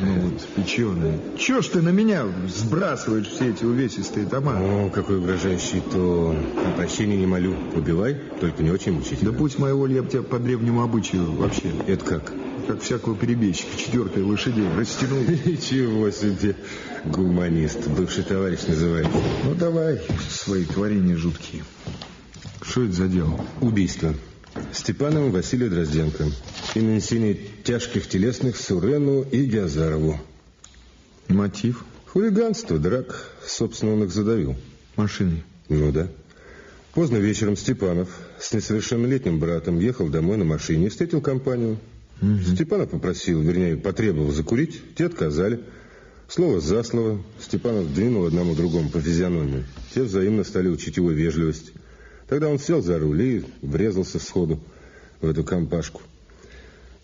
Ну вот, печеный. Чё ж ты на меня сбрасываешь все эти увесистые тома? О, какой угрожающий тон. Прощения не молю. Убивай, только не очень Да мучительно. будь моя воля, я бы тебя по древнему обычаю вообще, Это как? как всякого перебежчика, четвертой лошадей, растянул. Ничего себе. Гуманист. Бывший товарищ называется. Ну давай, свои творения жуткие. Что это за дело? Убийство. Степанову Василию Дрозденко. И нанесение тяжких телесных Сурену и Геозарову. Мотив Хулиганство, драк. Собственно, он их задавил. машины. Ну да. Поздно вечером Степанов с несовершеннолетним братом ехал домой на машине и встретил компанию. Степанов попросил, вернее, потребовал закурить, те отказали. Слово за слово Степанов двинул одному другому по физиономии. Те взаимно стали учить его вежливость. Тогда он сел за руль и врезался сходу в эту компашку.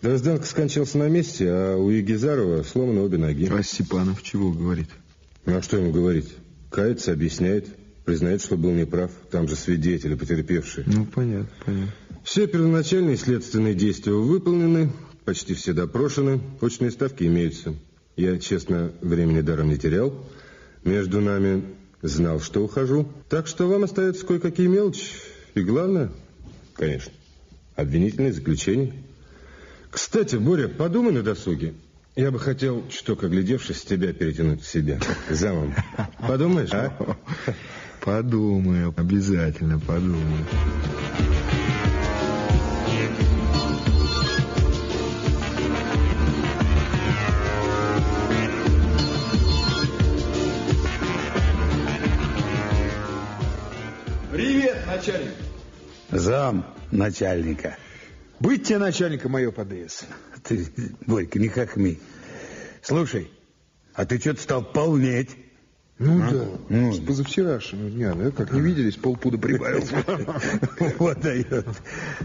Дрозденко скончался на месте, а у Егизарова сломаны обе ноги. А Степанов чего говорит? Ну, а что ему говорить? Кается, объясняет, признает, что был неправ. Там же свидетели, потерпевшие. Ну, понятно, понятно. Все первоначальные следственные действия выполнены, почти все допрошены, очные ставки имеются. Я, честно, времени даром не терял. Между нами знал, что ухожу. Так что вам остается кое-какие мелочи. И главное, конечно, обвинительное заключение. Кстати, Боря, подумай на досуге. Я бы хотел, чуток оглядевшись, тебя перетянуть к себе. Замом. Подумаешь, а? Подумаю, обязательно подумаю. Привет, начальник. Зам начальника. Быть тебе начальника мое ПДС. Ты, Борька, не хохми. Слушай, а ты что-то стал полнеть. Ну А? да, Ну. с позавчерашнего дня, да, как не виделись, полпуда прибавился. Вот дает.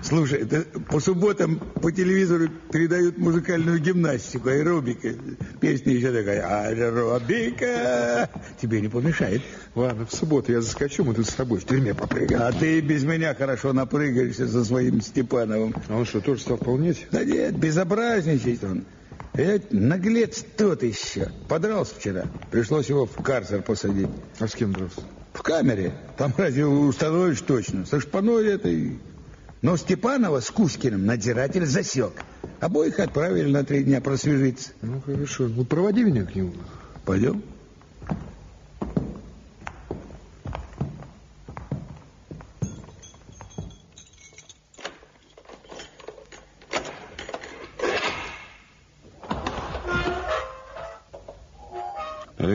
Слушай, по субботам по телевизору передают музыкальную гимнастику, аэробика. Песня еще такая, аэробика. Тебе не помешает. Ладно, в субботу я заскочу, мы тут с тобой в тюрьме попрыгаем. А ты без меня хорошо напрыгаешься со своим Степановым. А он что, тоже стал полнеть? Да нет, безобразничает он. Ведь наглец тот еще. Подрался вчера. Пришлось его в карцер посадить. А с кем дрался? В камере. Там разве установишь точно. Со шпаной этой. Но Степанова с Кузькиным надзиратель засек. Обоих отправили на три дня просвежиться. Ну, хорошо. Ну, проводи меня к нему. Пойдем?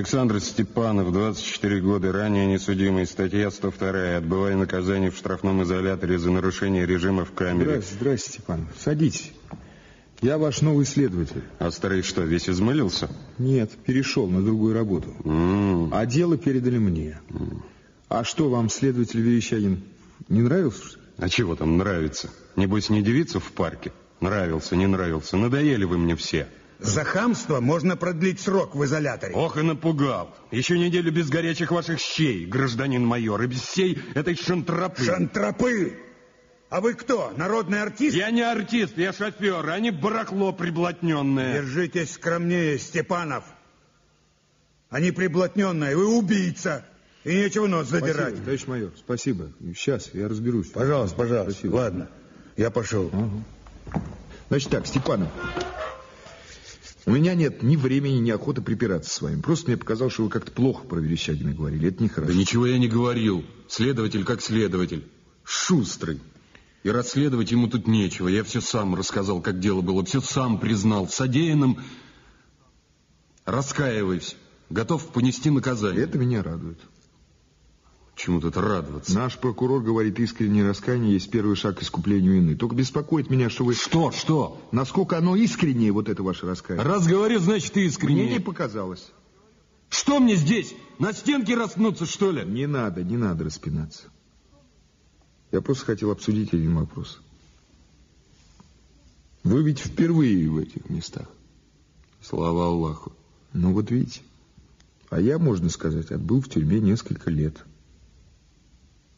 Александр Степанов, 24 года, ранее несудимый, статья 102, отбывая наказание в штрафном изоляторе за нарушение режима в камере. Здрасте, здрасте, Степанов. Садитесь. Я ваш новый следователь. А старый что, весь измылился? Нет, перешел на другую работу. М, А дело передали мне. А что, вам следователь Верещагин не нравился? что ли? А чего там нравится? Небось, не девица в парке? Нравился, не нравился. Надоели вы мне все. За хамство можно продлить срок в изоляторе. Ох и напугал. Еще неделю без горячих ваших щей, гражданин майор, и без всей этой шантропы. Шантропы! А вы кто, народный артист? Я не артист, я шофер, а не барахло приблотненное. Держитесь скромнее, Степанов. Они приблотненные, вы убийца. И нечего нос задирать. Спасибо, товарищ майор, спасибо. Сейчас, я разберусь. Пожалуйста, пожалуйста. Спасибо. Ладно, я пошел. Значит так, Степанов. У меня нет ни времени, ни охоты припираться с вами. Просто мне показалось, что вы как-то плохо про Верещагина говорили. Это Да нехорошо. ничего я не говорил. Следователь как следователь. Шустрый. И расследовать ему тут нечего. Я все сам рассказал, как дело было. Все сам признал. В содеянном раскаиваюсь. Готов понести наказание. Это меня радует. Чему тут радоваться? Наш прокурор говорит, искреннее раскаяние есть первый шаг к искуплению вины. Только беспокоит меня, что вы... Что, что? Насколько оно искреннее, вот это ваше раскаяние. Раз говорю, значит искренне. Мне не показалось. Что мне здесь? На стенке распнуться, что ли? Не надо, не надо распинаться. Я просто хотел обсудить один вопрос. Вы ведь впервые в этих местах. Слава Аллаху. Ну вот видите. А я, можно сказать, отбыл в тюрьме несколько лет.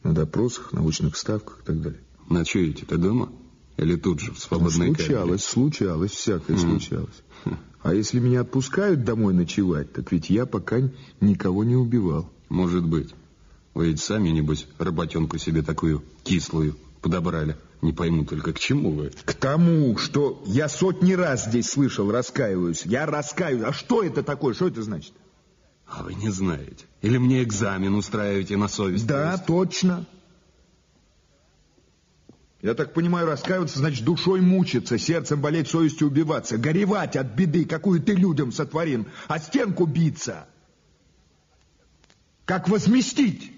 На допросах, научных ставках и так далее. Ночуете-то дома? Или тут же, в свободной ну, случалось, камере? случалось, всякое mm. случалось. А если меня отпускают домой ночевать, так ведь я пока никого не убивал. Может быть. Вы ведь сами, небось, работенку себе такую кислую подобрали. Не пойму только, к чему вы? К тому, что я сотни раз здесь слышал, раскаиваюсь. Я раскаиваюсь. А что это такое? Что это значит? А вы не знаете. Или мне экзамен устраиваете на совесть? Да, точно. Я так понимаю, раскаиваться значит душой мучиться, сердцем болеть, совестью убиваться, горевать от беды, какую ты людям сотворил, а стенку биться. Как возместить?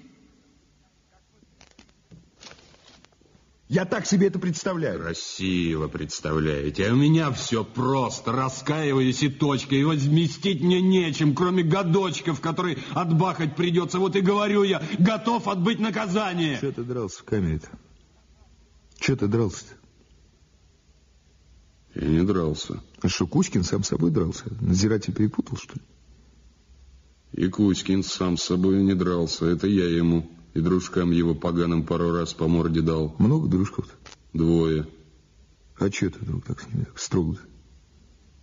Я так себе это представляю. Красиво представляете. А у меня все просто. Раскаиваюсь и точка. И возместить мне нечем, кроме годочков, которые отбахать придется. Вот и говорю я, готов отбыть наказание. Что ты дрался в камере-то? Что ты дрался-то? Я не дрался. А что, Кузькин сам собой дрался? Надзиратель перепутал, что ли? И Кузькин сам с собой не дрался. Это я ему и дружкам его поганым пару раз по морде дал. Много дружков-то? Двое. А что ты вдруг так с ними строго?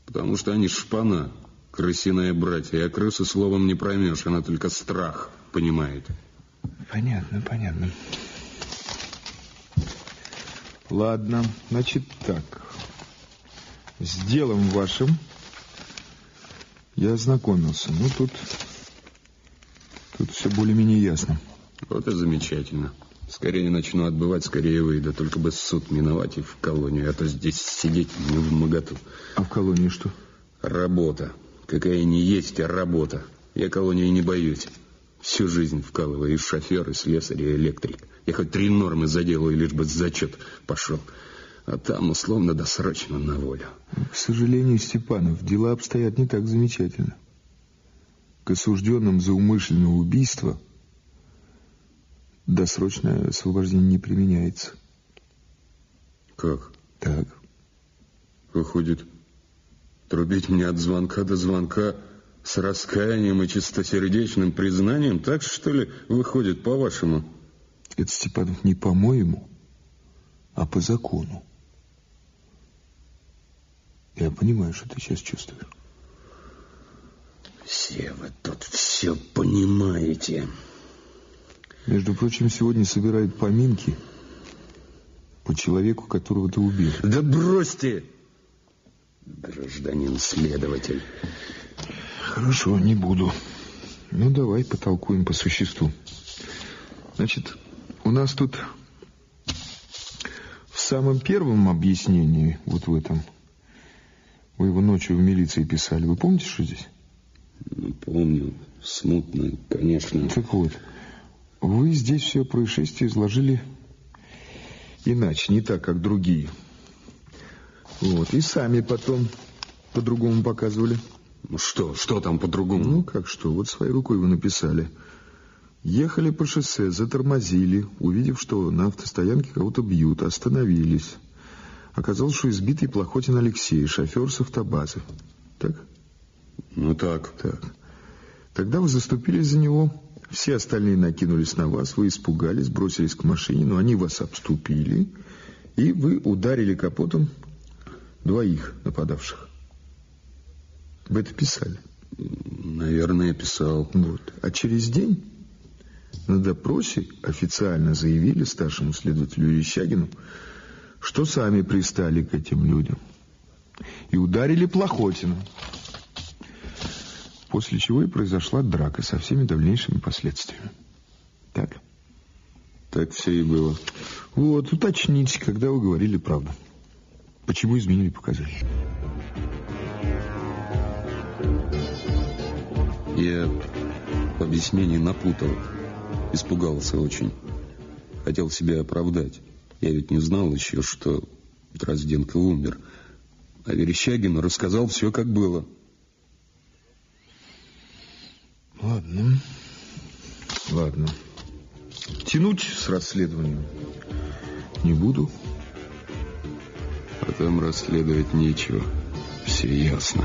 Потому что они шпана, крысиные братья. А крысы словом не проймешь, она только страх понимает. Понятно, понятно. Ладно, значит так. С делом вашим я ознакомился. Ну, тут, тут все более-менее ясно. Вот и замечательно. Скорее начну отбывать, скорее выйду. Только бы суд миновать и в колонию, а то здесь сидеть не в моготу. А в колонии что? Работа. Какая не есть, а работа. Я колонии не боюсь. Всю жизнь вкалываю и шофер, и слесарь, и электрик. Я хоть три нормы заделаю, лишь бы зачет пошел. А там условно досрочно на волю. К сожалению, Степанов, дела обстоят не так замечательно. К осужденным за умышленное убийство досрочное освобождение не применяется. Как? Так. Выходит, трубить мне от звонка до звонка с раскаянием и чистосердечным признанием, так что ли выходит, по-вашему? Это, Степанов, не по-моему, а по закону. Я понимаю, что ты сейчас чувствуешь. Все вы тут все понимаете. Между прочим, сегодня собирают поминки по человеку, которого ты убил. Да бросьте! Гражданин следователь. Хорошо, не буду. Ну, давай потолкуем по существу. Значит, у нас тут в самом первом объяснении, вот в этом, вы его ночью в милиции писали. Вы помните, что здесь? Ну, помню. Смутно, конечно. Так вот, вы здесь все происшествие изложили иначе, не так, как другие. Вот, и сами потом по-другому показывали. Ну что, что там по-другому? Ну, как что, вот своей рукой вы написали. Ехали по шоссе, затормозили, увидев, что на автостоянке кого-то бьют, остановились. Оказалось, что избитый Плохотин Алексей, шофер с автобазы. Так? Ну, так. Так. Тогда вы заступились за него, все остальные накинулись на вас, вы испугались, бросились к машине, но они вас обступили, и вы ударили капотом двоих нападавших. Вы это писали? Наверное, писал. Вот. А через день на допросе официально заявили старшему следователю Верещагину, что сами пристали к этим людям. И ударили Плохотина после чего и произошла драка со всеми дальнейшими последствиями. Так? Так все и было. Вот, уточните, когда вы говорили правду. Почему изменили показания? Я в объяснении напутал. Испугался очень. Хотел себя оправдать. Я ведь не знал еще, что Дрозденко умер. А Верещагин рассказал все, как было. Ладно. Ладно. Тянуть с расследованием не буду. А там расследовать нечего. Все ясно.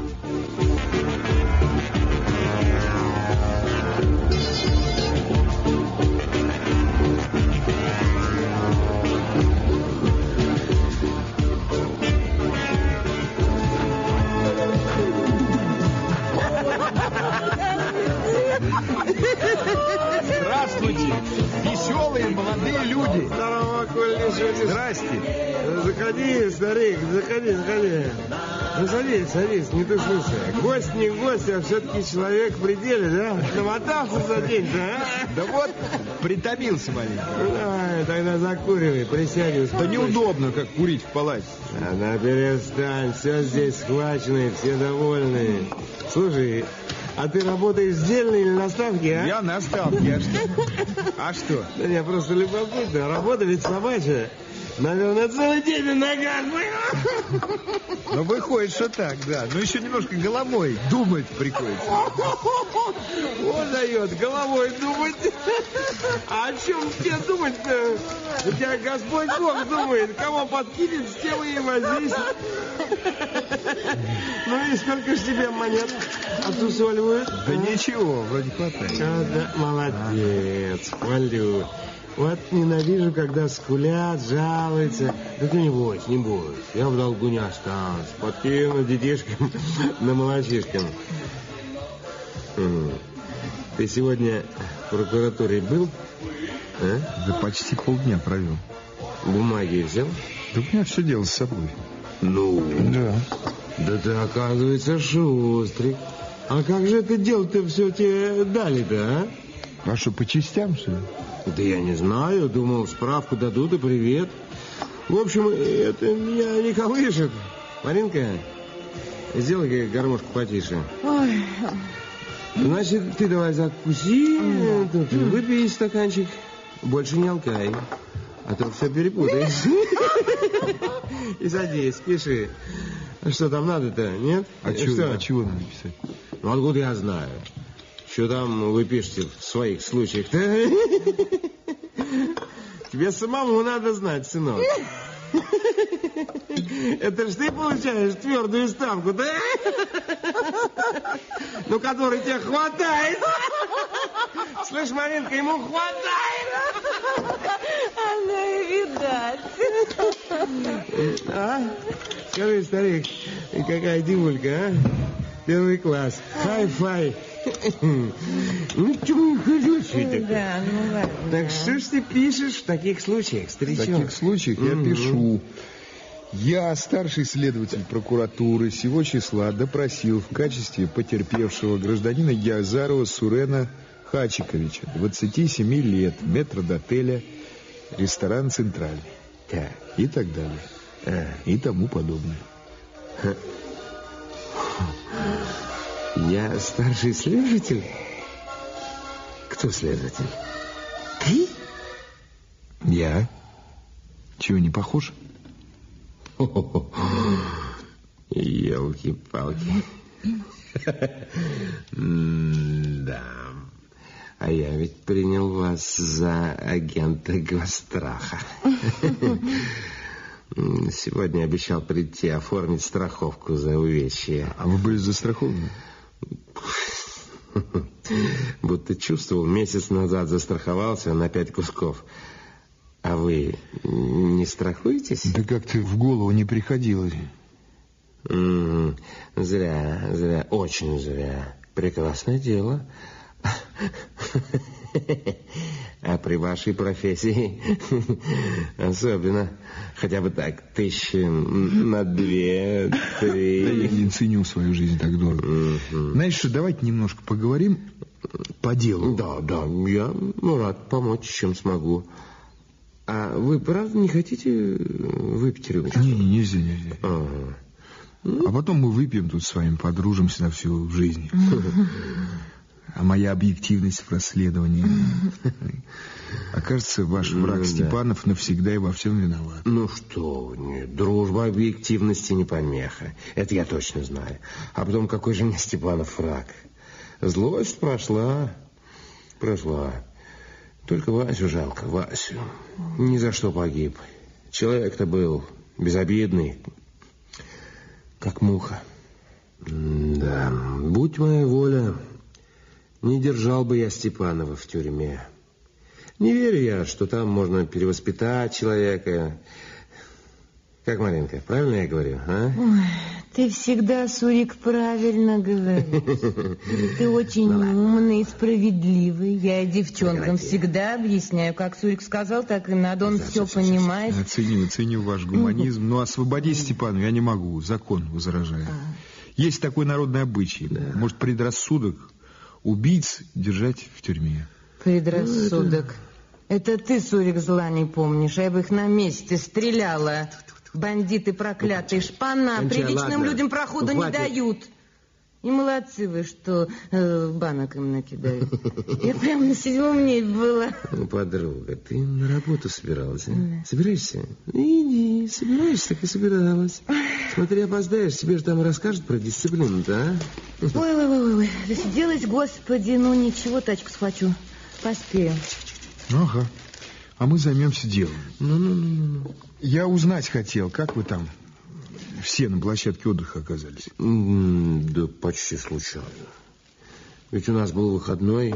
Здрасте. Заходи, старик, заходи, заходи. Ну, садись, садись, не ты слушай. Гость не гость, а все-таки человек в пределе, да? Намотался за день-то, а? Да вот, притомился маленько. Давай, тогда закуривай, присядь. Да неудобно, как курить в палате. А, Да перестань, все здесь схвачено, все довольны. Слушай, а ты работаешь сдельно или на ставке, а? Я на ставке, а что? А что? Да не, просто любопытно. Работа ведь собачья. Наверное, целый день на ногах. Ну, выходит, что так, да. Ну, еще немножко головой думать приходится. Вот дает, головой думать. А о чем тебе думать-то? У тебя Господь Бог думает, кого подкинет, с тем и возись. Ну и сколько ж тебе монет отсусоливают? Да ничего, вроде хватает. А, да, молодец, хвалю. Вот ненавижу, когда скулят, жалуются. Да ты не бойся, не бойся. Я в долгу не останусь. Подкину детишкам на мальчишкам. М. Ты сегодня в прокуратуре был? А? Да почти полдня провел. Бумаги взял? Да у меня все дело с собой. Ну? Да. Да ты, оказывается, шустрый. А как же это дело-то все тебе дали-то, а? А что, по частям, что ли? Да я не знаю, думал, справку дадут и привет. В общем, это меня не колышет. Маринка, сделай гармошку потише. Ой, Значит, ты давай закуси, тут выпей стаканчик. Больше не алкай, а то все перепутаешь. И садись, пиши. А Что там надо-то, нет? А, Э, чего, что? а чего надо писать? Ну, откуда я знаю? Что там вы пишете в своих случаях-то? Тебе самому надо знать, сынок. Это ж ты получаешь твердую ставку, да? Ну, который тебе хватает. Слышь, Маринка, ему хватает. Оно и видать. А? Скажи, старик, какая девулька, а? Первый класс. Хай-фай. Ну, чего хороший. Да, ну ладно. Так что ж ты пишешь в таких случаях, В старичок? таких случаях я пишу. Я, старший следователь прокуратуры, сего числа допросил в качестве потерпевшего гражданина Язарова Сурена Хачиковича, 27 лет, метрдотеля, ресторан «Центральный» Так, и так далее. а, И тому подобное. Я старший следователь? Кто следователь? Ты? Я? Чего, не похож? Елки-палки. Да. А я ведь принял вас за агента Гостраха. М, Сегодня обещал прийти оформить страховку за увечье. А вы были застрахованы? Будто чувствовал, месяц назад застраховался на пять кусков. А вы не страхуетесь? Да как-то в голову не приходило. М, Зря, зря, очень зря. Прекрасное дело. А при вашей профессии особенно. Хотя бы так, тысячи на две, Да я три. не ценю свою жизнь так дорого. Знаешь что, давайте немножко поговорим по делу. Да, да, я ну, рад помочь, чем смогу. А вы правда не хотите выпить рюмочку? Не, не, нельзя, нельзя. Ага. А потом мы выпьем тут с вами, подружимся на всю жизнь. А моя объективность в расследовании. Окажется, ваш враг Ну, да. Степанов навсегда и во всем виноват. Ну что нет, дружба объективности не помеха. Это я точно знаю. А потом, какой же мне Степанов враг? Злость прошла, прошла. Только Васю жалко, Васю. Ни за что погиб. Человек-то был безобидный, как муха. Да, будь моя воля, не держал бы я Степанова в тюрьме. Не верю я, что там можно перевоспитать человека. Как, Маринка, правильно я говорю, а? Ой, ты всегда, Сурик, правильно говоришь. Ты очень умный и справедливый. Я девчонкам всегда объясняю, как Сурик сказал, так и надо. Он все понимает. Оценю, оценю ваш гуманизм, но освободить Степану я не могу, закон возражает. Есть такой народный обычай, может, предрассудок убийц держать в тюрьме. Предрассудок. Это ты, Сурик, зла не помнишь. а Я бы их на месте стреляла. Бандиты проклятые, шпана. Приличным ладно. людям прохода Ну, не дают. И молодцы вы, что э, банок им накидают. Я прям на седьмом небе была. Ну, подруга, ты на работу собиралась, а? Собираешься? Ну, Иди, собираешься, так и собиралась. Смотри, опоздаешь, тебе же там расскажут про дисциплину-то, а? Ой, ой, ой, ой, засиделась, господи, ну ничего, тачку схвачу. Поспею. Ага. А мы займемся делом. Ну-ну-ну. Я узнать хотел, как вы там все на площадке отдыха оказались. Да почти случайно. Ведь у нас был выходной.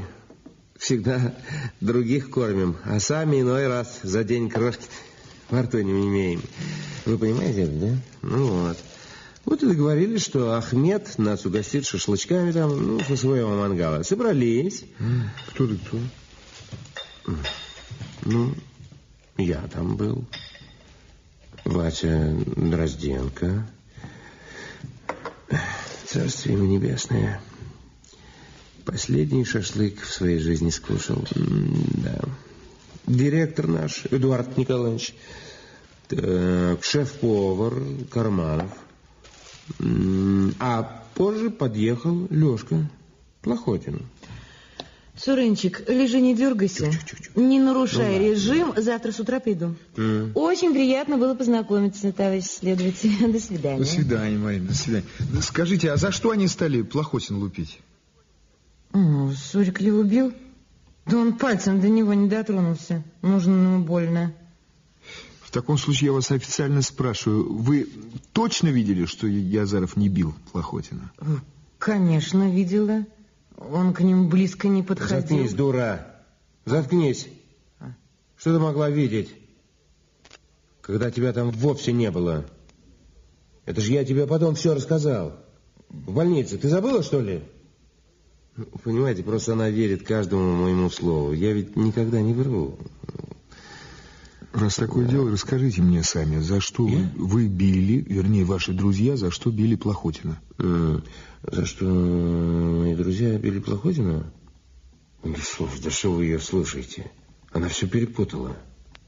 Всегда других кормим, а сами иной раз за день крошки во рту не имеем. Вы понимаете это, да? Ну вот. Вот и договорились, что Ахмед нас угостит шашлычками там, ну, со своего мангала. Собрались. Кто ты кто? Ну, я там был. Ватя Дрозденко. Царствие ему небесное. Последний шашлык в своей жизни скушал. Да. Директор наш, Эдуард Николаевич. Так, шеф-повар Карманов. А позже подъехал Лешка Плохотин. Сурынчик, лежи, не дергайся. Не нарушай режим, завтра с утра приду. Очень приятно было познакомиться, товарищ следователь. До свидания. До свидания, Марина, до свидания. Да Скажите, а за что они стали Плохотин лупить? О, Сурик ли убил? Да он пальцем до него не дотронулся. Нужно ему больно. В таком случае я вас официально спрашиваю, вы точно видели, что Язаров не бил Плохотина? Конечно, видела. Он к ним близко не подходил. Заткнись, дура. Заткнись. Что ты могла видеть, когда тебя там вовсе не было? Это же я тебе потом все рассказал. В больнице. Ты забыла, что ли? Ну, Понимаете, просто она верит каждому моему слову. Я ведь никогда не вру. Раз такое дело, расскажите мне сами, за что вы, вы били, вернее, ваши друзья, за что били Плохотина? М, За что мои друзья били Плохотина? Да что, да что вы ее слушаете? Она все перепутала.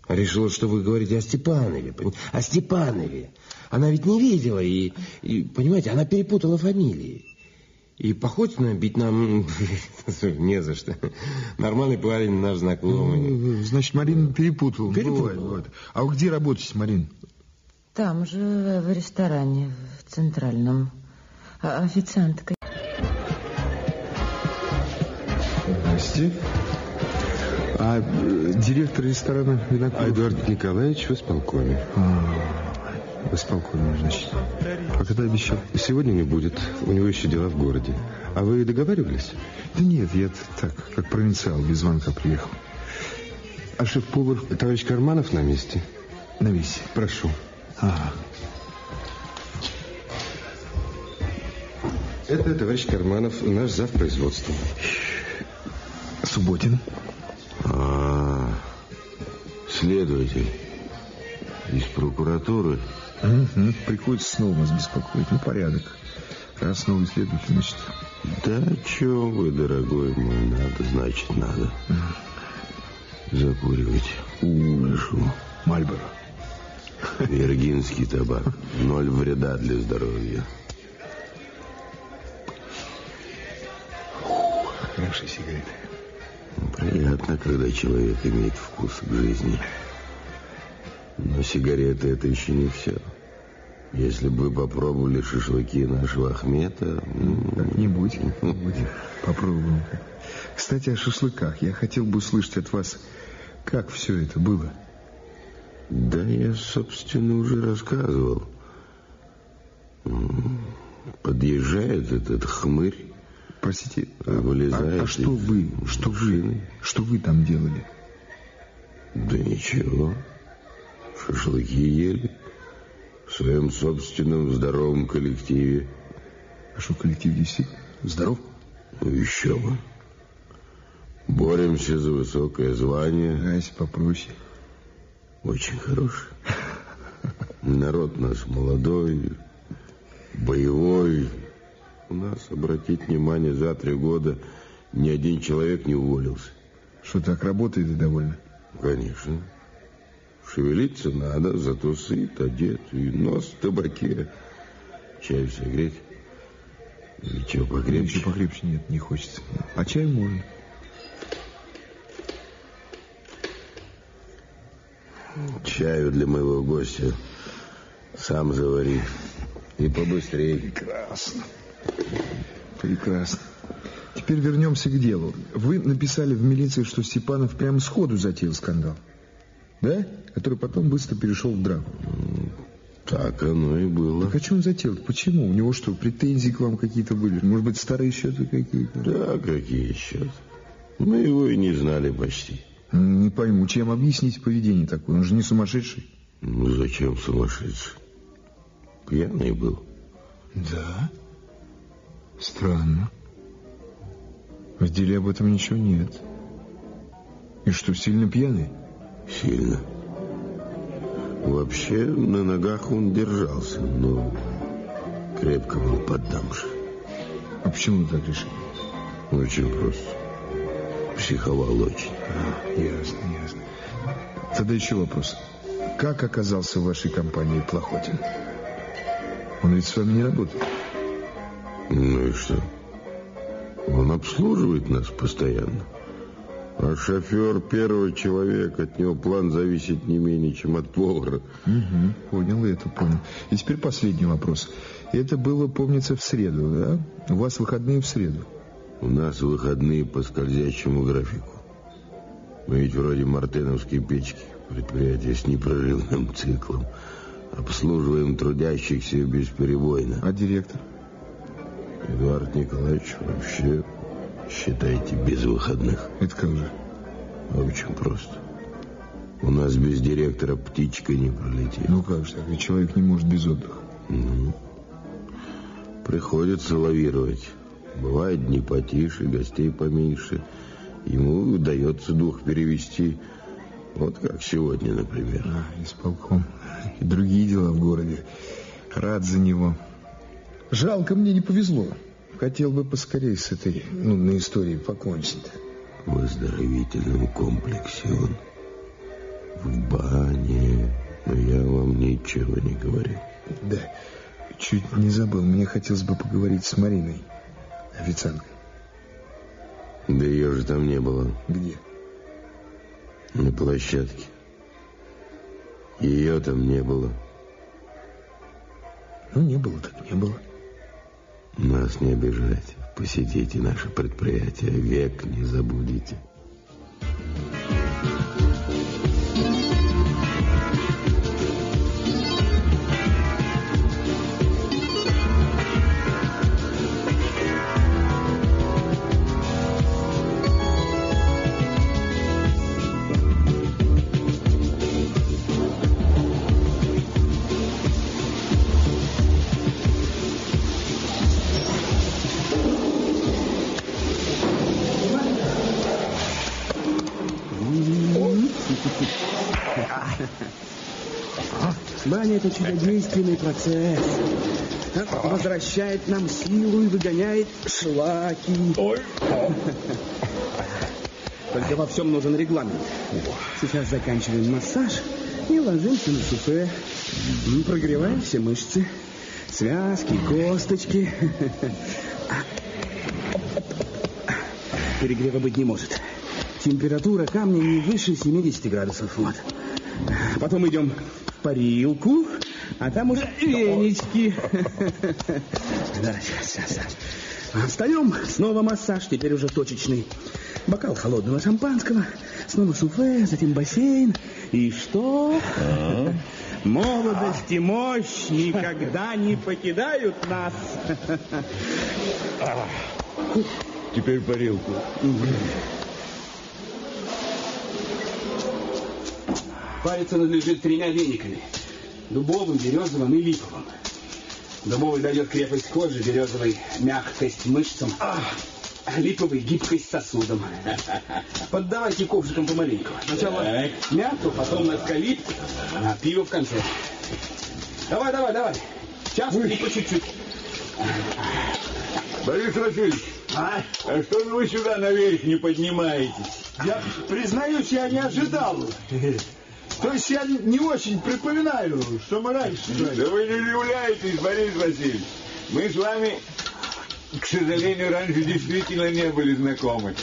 Решила, что вы говорите о Степанове. О Степанове. Она ведь не видела и, и, понимаете, она перепутала фамилии. И Похотина бить нам не за что. Нормальный парень, наш знакомый. Значит, Марина перепутала. Перепутала. Бывает, бывает. А вы где работаете, Марин? Там же, в ресторане, в Центральном. А официанткой. Здрасте. А э, директор ресторана Винокуров? А Эдуард Николаевич в исполкоме. В исполкоме, значит. А когда обещал? Сегодня не будет. У него еще дела в городе. А вы договаривались? Да нет, я так, как провинциал, без звонка приехал. А шеф-повар товарищ Карманов на месте? На месте. Прошу. Ага. Это товарищ Карманов, наш зав. производства. Субботин. А, следователь из прокуратуры. Угу. Приходится снова нас беспокоить. Ну, порядок. Раз новый следователь, значит... Да, чё вы, дорогой мой, надо, значит, надо. закуривать. Прошу. Мальборо. Виргинский табак. Ноль вреда для здоровья. Хорошая сигарета. Приятно, когда человек имеет вкус к жизни. Но сигареты это еще не все. Если бы попробовали шашлыки нашего Ахмета... Как-нибудь, как-нибудь попробуем. Кстати, о шашлыках. Я хотел бы услышать от вас, как все это было. Да, я, собственно, уже рассказывал. Подъезжает этот хмырь. Простите, вылезает а, а что вы, что вы, что вы там делали? Да ничего. Шашлыки ели своем собственном здоровом коллективе. А что коллектив действительно здоров? Ну, еще бы. Боремся за высокое звание. А если попроще? Очень хороший. Народ наш молодой, боевой. У нас, обратить внимание, за три года ни один человек не уволился. Что, так работает и довольно? Конечно. Шевелиться надо, зато сыт, одет, и нос в табаке. Чай согреть? Или чего покрепче? Ничего покрепче нет, не хочется. А чай можно. Чаю для моего гостя сам завари. И побыстрее. Прекрасно. Прекрасно. Теперь вернемся к делу. Вы написали в милиции, что Степанов прямо сходу затеял скандал. Да? Который потом быстро перешел в драку. Так оно и было. Так а что он затеял? Почему? У него что, претензии к вам какие-то были? Может быть, старые счеты какие-то? Да, какие счеты? Мы его и не знали почти. Не пойму, чем объяснить поведение такое? Он же не сумасшедший. Ну, зачем сумасшедший? Пьяный был. Да? Странно. В деле об этом ничего нет. И что, сильно пьяный? Сильно. Вообще, на ногах он держался, но крепко был поддамши. А почему так решили? Очень просто. Психовал очень. А, ясно, ясно. Тогда еще вопрос. Как оказался в вашей компании Плохотин? Он ведь с вами не работает. Ну и что? Он обслуживает нас постоянно. А шофер первого человека, от него план зависит не менее, чем от повара. Угу, понял, это понял. И теперь последний вопрос. Это было, помнится, в среду, да? У вас выходные в среду? У нас выходные по скользящему графику. Мы ведь вроде мартеновской печки, предприятие с непрерывным циклом. Обслуживаем трудящихся бесперебойно. А директор? Эдуард Николаевич вообще, считайте, без выходных. Это как же? Очень просто. У нас без директора птичка не пролетит. Ну как же так? Ведь человек не может без отдыха. Ну, приходится лавировать. Бывают дни потише, гостей поменьше. Ему удается дух перевести. Вот как сегодня, например. А, исполком. И другие дела в городе. Рад за него. Жалко, мне не повезло. Хотел бы поскорее с этой нудной историей покончить. В оздоровительном комплексе он. В бане. Но я вам ничего не говорю. Да, чуть не забыл. Мне хотелось бы поговорить с Мариной, официанткой. Да ее же там не было. Где? На площадке. Ее там не было. Ну, не было так не было. Нас не обижайте. Посетите наше предприятие. Век не забудете. Баня – это чудодейственный процесс. Возвращает нам силу и выгоняет шлаки. Ой. Только во всем нужен регламент. Сейчас заканчиваем массаж и ложимся на суфе. М, Прогреваем все мышцы. Связки, косточки. Перегрева быть не может. Температура камня не выше 70 градусов. Вот. Потом идем парилку, а там уже венички. Да, сейчас, сейчас. сейчас. Встаем, снова массаж, теперь уже точечный. Бокал холодного шампанского, снова суфе, затем бассейн. И что? Молодость и мощь никогда не покидают нас. Теперь парилку. Париться надлежит тремя вениками. Дубовым, березовым и липовым. Дубовый дает крепость кожи, березовый мягкость мышцам, а липовый гибкость сосудам. Поддавайте ковшиком помаленьку. Сначала мяту, потом наскалит, а пиво в конце. Давай, давай, давай. Часто и по чуть-чуть. Борис Васильевич, А? а что же вы сюда наверх не поднимаетесь? Я, признаюсь, я не ожидал. То есть я не очень припоминаю, что мы раньше знали. Да вы не удивляйтесь, Борис Васильевич. Мы с вами, к сожалению, раньше действительно не были знакомы.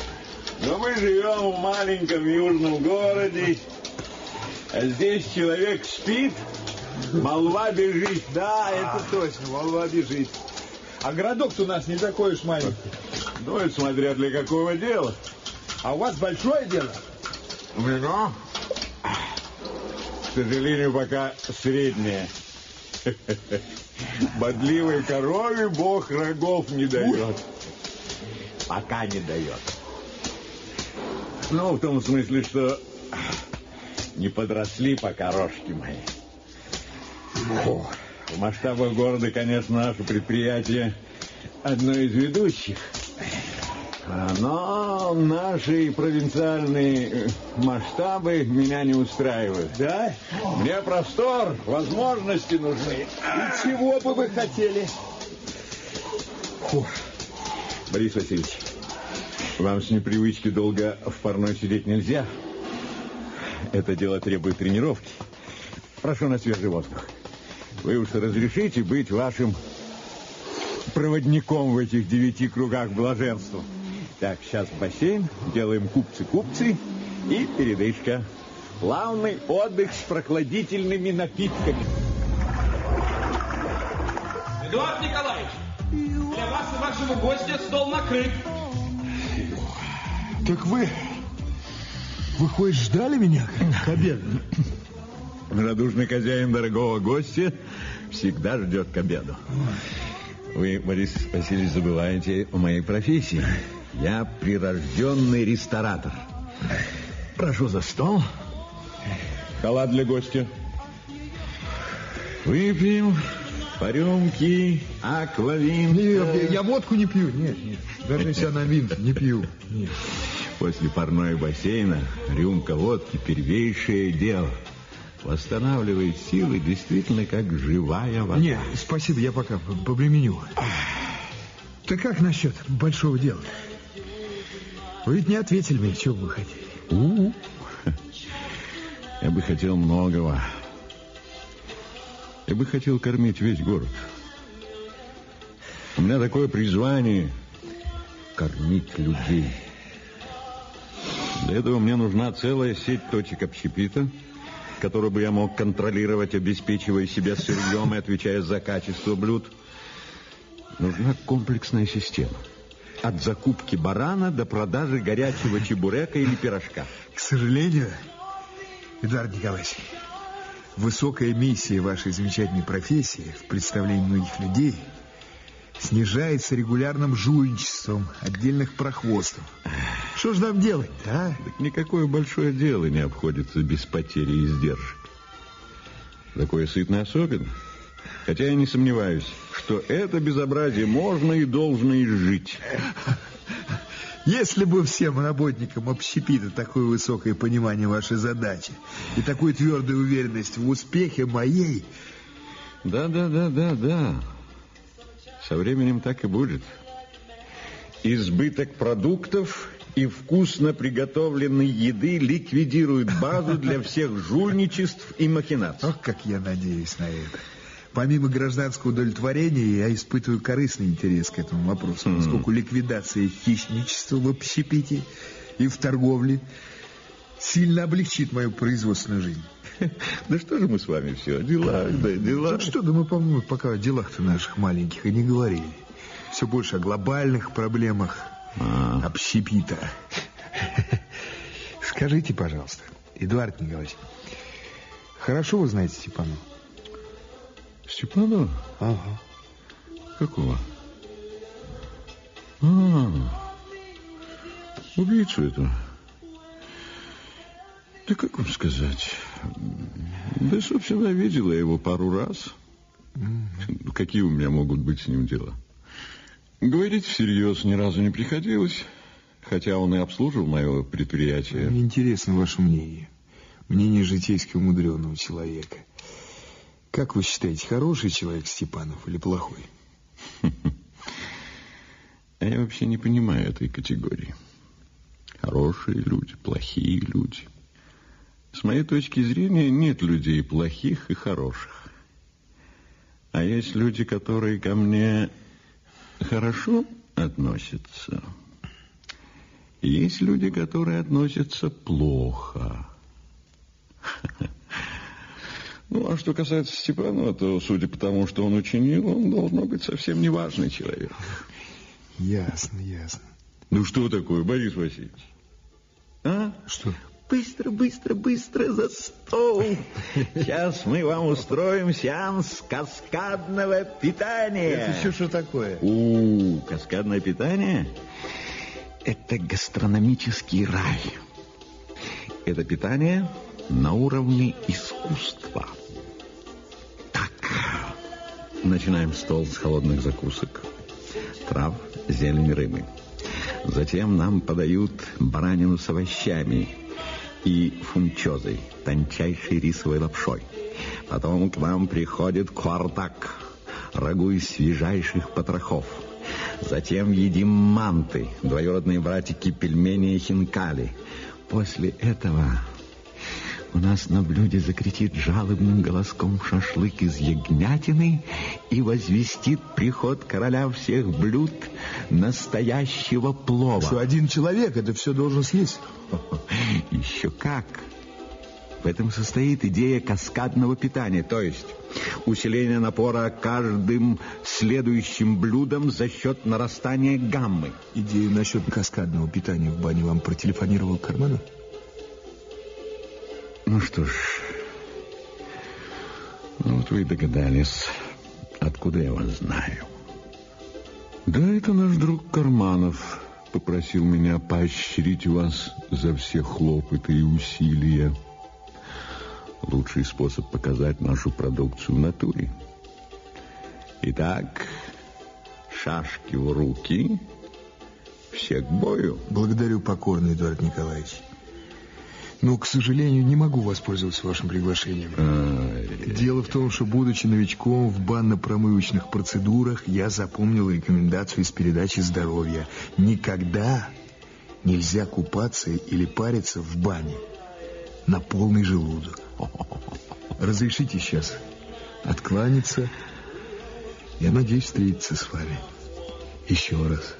Но мы живем в маленьком южном городе, а здесь человек спит, молва бежит. Да, это точно, молва бежит. А городок-то у нас не такой уж маленький. Ну, это смотря для какого дела. А у вас большое дело? Ну, к сожалению, пока среднее. Бодливой корове бог рогов не дает. Пока не дает. Ну, в том смысле, что не подросли пока рожки мои. О, в масштабах города, конечно, наше предприятие одно из ведущих. Но наши провинциальные э, масштабы меня не устраивают. Да? Мне простор, возможности нужны. И чего бы вы хотели? Борис Васильевич, вам с непривычки долго в парной сидеть нельзя. Это дело требует тренировки. Прошу на свежий воздух. Вы уж разрешите быть вашим проводником в этих девяти кругах блаженства. Так, сейчас бассейн, делаем купцы-купцы и передышка. Плавный отдых с прохладительными напитками. Эдуард Николаевич, для вас и вашего гостя стол накрыт. Так вы, вы хоть ждали меня к обеду? Радушный хозяин дорогого гостя всегда ждет к обеду. Вы, Борис Васильевич, забываете о моей профессии. Я прирожденный ресторатор. Прошу за стол. Халат для гостя. Выпьем по рюмке аквавин. Нет, я водку не пью. Нет, нет. Даже если она вин, не пью. Нет. После парной бассейна рюмка водки первейшее дело. Восстанавливает силы действительно как живая вода. Нет, спасибо, я пока по- побременю. Так как насчет большого дела? Вы ведь не ответили мне, чего вы хотели. У. Я бы хотел многого. Я бы хотел кормить весь город. У меня такое призвание кормить людей. Для этого мне нужна целая сеть точек общепита, которую бы я мог контролировать, обеспечивая себя сырьем и отвечая за качество блюд. Нужна комплексная система. От закупки барана до продажи горячего чебурека или пирожка. К сожалению, Эдуард Николаевич, высокая миссия вашей замечательной профессии в представлении многих людей снижается регулярным жульничеством отдельных прохвостов. Что же нам делать-то, а? Так никакое большое дело не обходится без потери издержек. Такое сытно особенно. Хотя я не сомневаюсь, что это безобразие можно и должно изжить. Если бы всем работникам общепита такое высокое понимание вашей задачи и такую твердую уверенность в успехе моей, Да, да, да, да, да. Со временем так и будет. Избыток продуктов и вкусно приготовленной еды ликвидируют базу для всех жульничеств и махинаций. Ох, как я надеюсь на это. Помимо гражданского удовлетворения, я испытываю корыстный интерес к этому вопросу, поскольку ликвидация хищничества в общепите и в торговле сильно облегчит мою производственную жизнь. Да что же мы с вами все, о делах, да дела. Ну что, да мы, по-моему, пока о делах-то наших маленьких и не говорили. Все больше о глобальных проблемах А. общепита. Скажите, пожалуйста, Эдуард Николаевич, хорошо вы знаете Степанова? Степанова? Ага. Какого? А, убийцу этого. Да как вам сказать? Да, собственно, видела я его пару раз. Какие у меня могут быть с ним дела? Говорить всерьез ни разу не приходилось, хотя он и обслуживал мое предприятие. Мне интересно ваше мнение. Мнение житейски умудренного человека. Как вы считаете, хороший человек Степанов или плохой? А я вообще не понимаю этой категории. Хорошие люди, плохие люди. С моей точки зрения, нет людей плохих и хороших. А есть люди, которые ко мне хорошо относятся. Есть люди, которые относятся плохо. Ну, а что касается Степанова, то, судя по тому, что он учинил, он должно быть совсем неважный человек. Ясно, ясно. Ну, что такое, Борис Васильевич? А? Что? Быстро, быстро, быстро за стол. Сейчас мы вам устроим сеанс каскадного питания. Это еще что такое? У, каскадное питание – это гастрономический рай. Это питание на уровне искусства. Начинаем стол с холодных закусок, трав, зелени, рыбы. Затем нам подают баранину с овощами и фунчозой, тончайшей рисовой лапшой. Потом к нам приходит квартак, рагу из свежайших потрохов. Затем едим манты, двоюродные братики пельмени и хинкали. После этого у нас на блюде закричит жалобным голоском шашлык из ягнятины и возвестит приход короля всех блюд настоящего плова. Что один человек это все должен съесть? Еще как. В этом состоит идея каскадного питания, то есть усиление напора каждым следующим блюдом за счет нарастания гаммы. Идею насчет каскадного питания в бане вам протелефонировал Карманов? Ну что ж, ну вот вы и догадались, откуда я вас знаю. Да, это наш друг Карманов попросил меня поощрить вас за все хлопоты и усилия. Лучший способ показать нашу продукцию в натуре. Итак, шашки в руки, все к бою. Благодарю покорно, Эдуард Николаевич. Но, к сожалению, не могу воспользоваться вашим приглашением. Дело в том, что, будучи новичком в банно-промывочных процедурах, я запомнил рекомендацию из передачи «Здоровье». Никогда нельзя купаться или париться в бане на полный желудок. Разрешите сейчас откланяться. Я надеюсь встретиться с вами еще раз.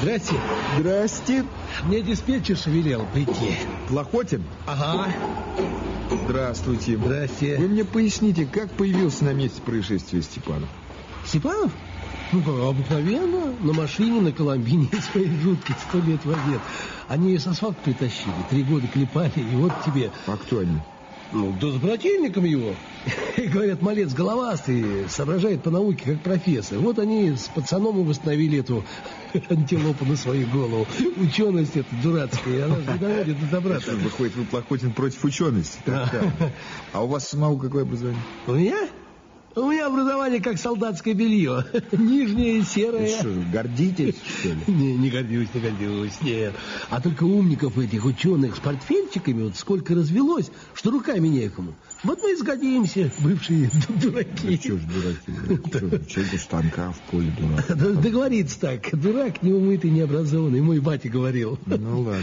Здрасте. Здрасте. Мне диспетчерша велел прийти. Плохотин? Ага. Здравствуйте. Здрасте. Вы мне поясните, как появился на месте происшествия Степанов? Степанов? Ну, обыкновенно, на машине, на Коломбине своей жуткой сто лет в обед. Они ее с асфальта притащили, три года клепали, и вот тебе... А кто они? Ну, да с брательником его. Говорят, малец головастый, соображает по науке, как профессор. Вот они с пацаном и восстановили эту антилопу на свою голову. Ученость эта дурацкая, она же не доводит до добра. Выходит, вы Плохотин против учености. А у вас самого какое образование? У меня? У меня образование как солдатское белье. Нижнее серое. Что гордитесь, что ли? Не, не гордюсь, не гордюсь, нет. А только умников этих ученых с портфельчиками вот сколько развелось, что руками некому. Вот мы и сгодимся, бывшие дураки. Что ж дураки? Человек у станка в поле дурак. Да, да говорится так, дурак неумытый, необразованный, мой батя говорил. Ну ладно.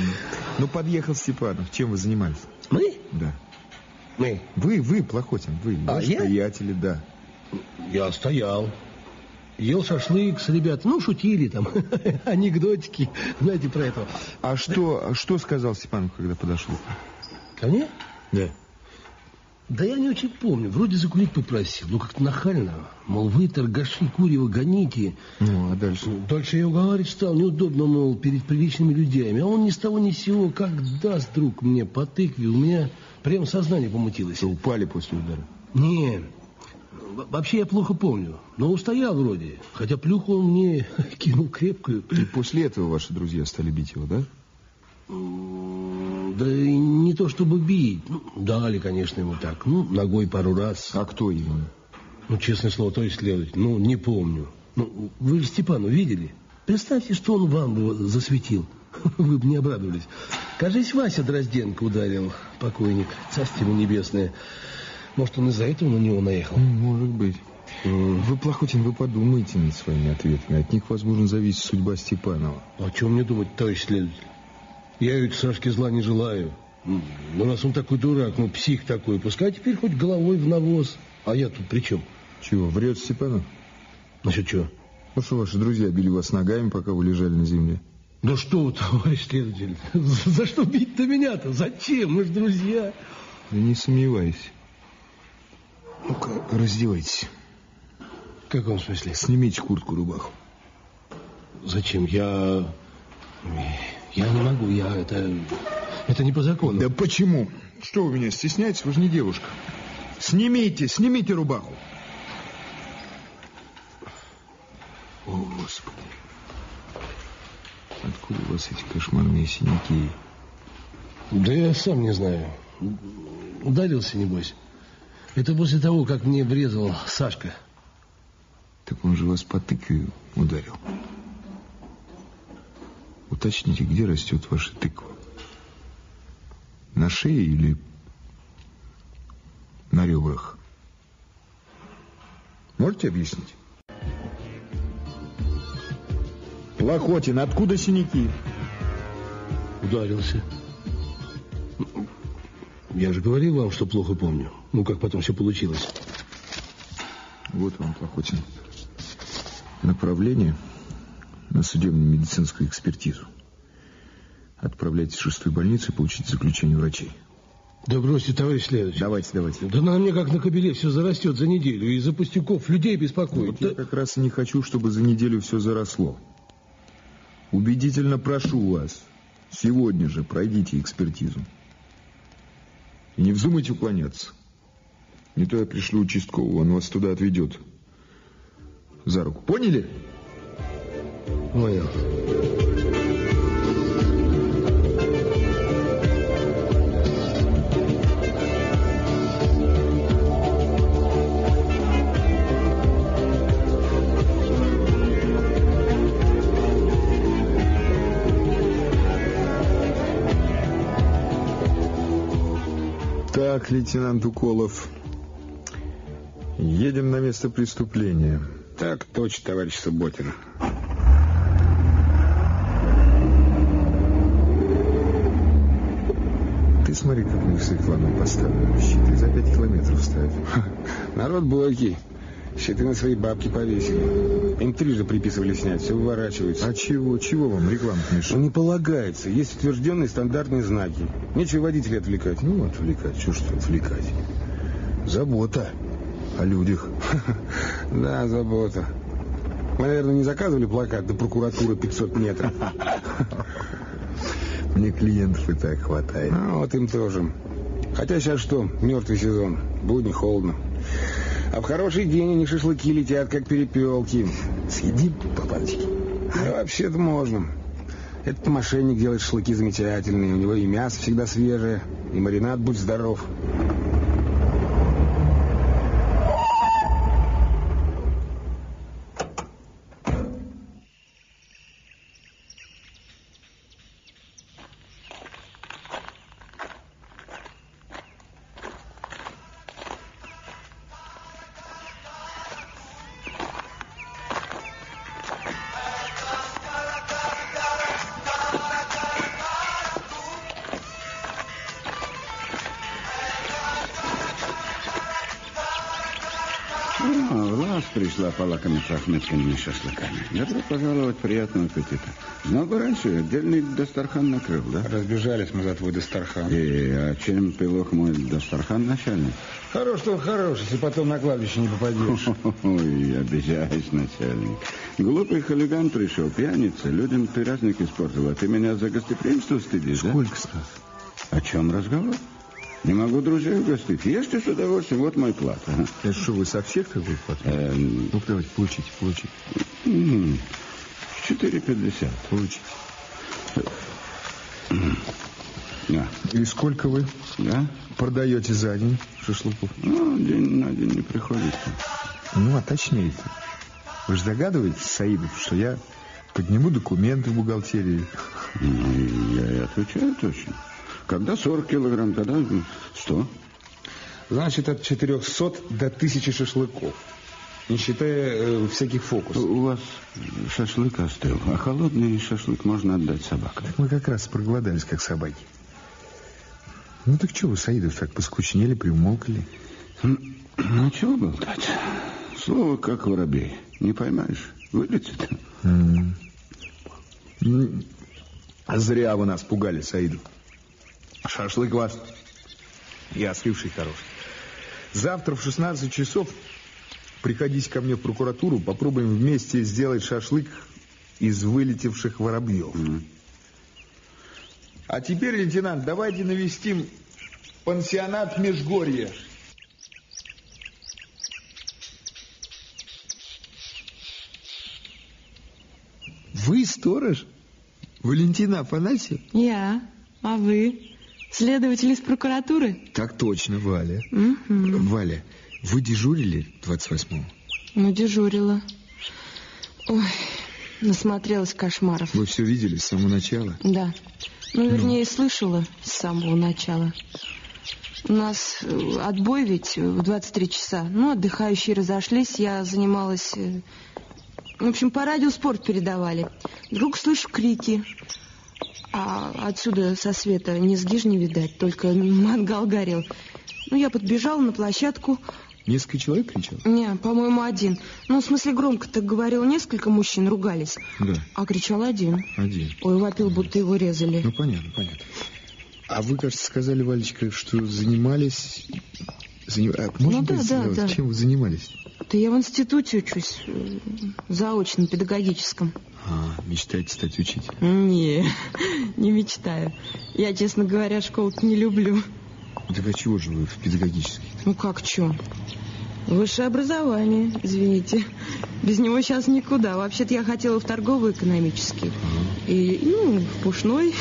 Ну подъехал Степанов, чем вы занимались? Мы? Да. Мы? Вы, вы, Плохотин, вы, А, я? приятели, да. Я стоял. Ел шашлык с ребятами, ну, шутили там, анекдотики, знаете про это. А что, что сказал Степанов, когда подошел? Ко мне? Да. Да я не очень помню. Вроде закурить попросил. Ну, как-то нахально. Мол, вы, торгаши, курево гоните. Ну, а дальше? Дальше я уговаривать стал. Неудобно, мол, перед приличными людьми. А он ни с того ни с сего, как даст друг мне по тыкве. У меня прям сознание помутилось. Что, упали после удара? Не, в- вообще я плохо помню. Но устоял вроде. Хотя плюху он мне кинул крепкую. И после этого ваши друзья стали бить его, да? Да и не то чтобы бить. Ну, дали, конечно, ему так. Ну, ногой пару раз. А кто именно? Ну, честное слово, то есть следователь, ну, не помню. Ну, вы же Степану видели? Представьте, что он вам бы засветил. Вы бы не обрадовались. Кажись, Вася Дрозденко ударил, покойник, царство ему небесное. Может, он из-за этого на него наехал? Может быть. Вы, Плохотин, вы подумайте над своими ответами. От них, возможно, зависит судьба Степанова. О чем мне думать, товарищ следователь? Я ведь Сашке зла не желаю. Ну, раз он такой дурак, ну, псих такой, пускай теперь хоть головой в навоз. А я тут при чем? Чего, врет Степанов? Насчет чего? Ну что, ваши друзья били вас ногами, пока вы лежали на земле? Да что вы, товарищ следователь, за за что бить-то меня-то? Зачем? Мы же друзья. Да не сомневайся. Ну-ка, раздевайтесь. В каком смысле? Снимите куртку, рубаху. Зачем? Я... Я не могу, я это... Это не по закону. Да почему? Что вы меня стесняетесь? Вы же не девушка. Снимите, снимите рубаху. О, Господи. Откуда у вас эти кошмарные синяки? Да я сам не знаю. Ударился, небось. Это после того, как мне врезал Сашка. Так он же вас по тыкве ударил. Уточните, где растет ваша тыква? На шее или на ребрах? Можете объяснить? Плохотин, откуда синяки? Ударился. Я же говорил вам, что плохо помню. Ну, как потом все получилось. Вот вам, Плохотин. Направление на судебно-медицинскую экспертизу. Отправляйтесь в шестую больницу и получите заключение врачей. Да бросьте, товарищ следователь. Давайте, давайте. Да на мне как на кобеле все зарастет за неделю. И за пустяков людей беспокоит. Вот я как раз и не хочу, чтобы за неделю все заросло. Убедительно прошу вас, сегодня же пройдите экспертизу. И не вздумайте уклоняться. Не то я пришлю участкового, он вас туда отведет. За руку. Поняли? Понял. Так, лейтенант Уколов, едем на место преступления. Так точно, товарищ Субботин. Ты смотри, как мы с рекламой поставили. Щиты за пять километров ставят. Народ бойкий. Щиты на свои бабки повесили. Им трижды приписывали снять, все выворачивается. А чего, чего вам реклама Ну, мешает? не полагается. Есть утвержденные стандартные знаки. Нечего водителей отвлекать. Ну, отвлекать, что ж тут отвлекать? Забота о людях. Да, забота. Мы, наверное, не заказывали плакат до прокуратуры 500 метров. Мне клиентов и так хватает. А вот им тоже. Хотя сейчас что, мертвый сезон. Будни холодно. А в хороший день они шашлыки летят, как перепелки. Съедим по баночке. Да, вообще-то можно. Этот мошенник делает шашлыки замечательные. У него и мясо всегда свежее, и маринад, будь здоров. Полакомиться ахметскими шашлыками. Добро пожаловать, приятного аппетита. Много раньше отдельный Дастархан накрыл, да? Разбежались мы за твой Дастархан. И а чем плох мой Дастархан начальник? Хорош, что он хорош, если потом на кладбище не попадешь. Ой, обижаешь, начальник. Глупый хулиган пришел, пьяница, людям ты праздник испортил, а ты меня за гостеприимство стыдишь, да? Сколько, Стас? О чем разговор? Не могу друзей угостить. Ешьте с удовольствием, вот мой плов. Это что, вы со всех такой плат? Эм, Ну, давайте, получите, получите. м, 4,50. Получите. Да. И сколько вы Да? продаете за день шашлыков? Ну, день на день не приходится. Ну, а точнее -то. Вы же догадываетесь, Саидов, что я подниму документы в бухгалтерии. Ну, я и отвечаю точно. Когда 40 килограмм, тогда ну, 100. Значит, от 400 до 1000 шашлыков. Не считая э, всяких фокусов. У вас шашлык остыл, а холодный шашлык можно отдать собакам. Мы как раз проголодались, как собаки. Ну так что вы, Саидов, так поскучнели, приумолкли? Ну, чего болтать? Слово как воробей. Не поймаешь, вылетит. А Зря вы нас пугали, Саидов. Шашлык у вас и остывший хороший. Завтра в 16 часов приходите ко мне в прокуратуру, попробуем вместе сделать шашлык из вылетевших воробьев. А теперь, лейтенант, давайте навестим пансионат Межгорье. Вы сторож? Валентина Афанасьев? Я. А вы? Следователь из прокуратуры? Так точно, Валя. Мгм. Валя, вы дежурили 28-го? Ну, дежурила. Ой, насмотрелась кошмаров. Вы все видели с самого начала? Да. Ну, вернее, слышала с самого начала. У нас э, отбой ведь в 23 часа. Ну, отдыхающие разошлись, я занималась... э, В общем, по радио спорт передавали. Вдруг слышу крики. А отсюда со света низги ж не видать, только мангал горел. Ну, я подбежала на площадку. Несколько человек кричал? Не, по-моему, один. Ну, в смысле, громко так говорил, несколько мужчин ругались. Да, А кричал один. один. Ой, вопил, будто его резали. Ну, понятно, понятно. А вы, кажется, сказали, Валечка, что занимались... Заним- а Ну да, да, да. Чем вы занимались? Да я в институте учусь, э, заочном, педагогическом. А, мечтаете стать учителем? Не, не мечтаю. Я, честно говоря, школу не люблю. Так а чего же вы в педагогический? Ну как что? Высшее образование, извините. Без него сейчас никуда. Вообще-то я хотела в торгово-экономический. И, ну, в пушной.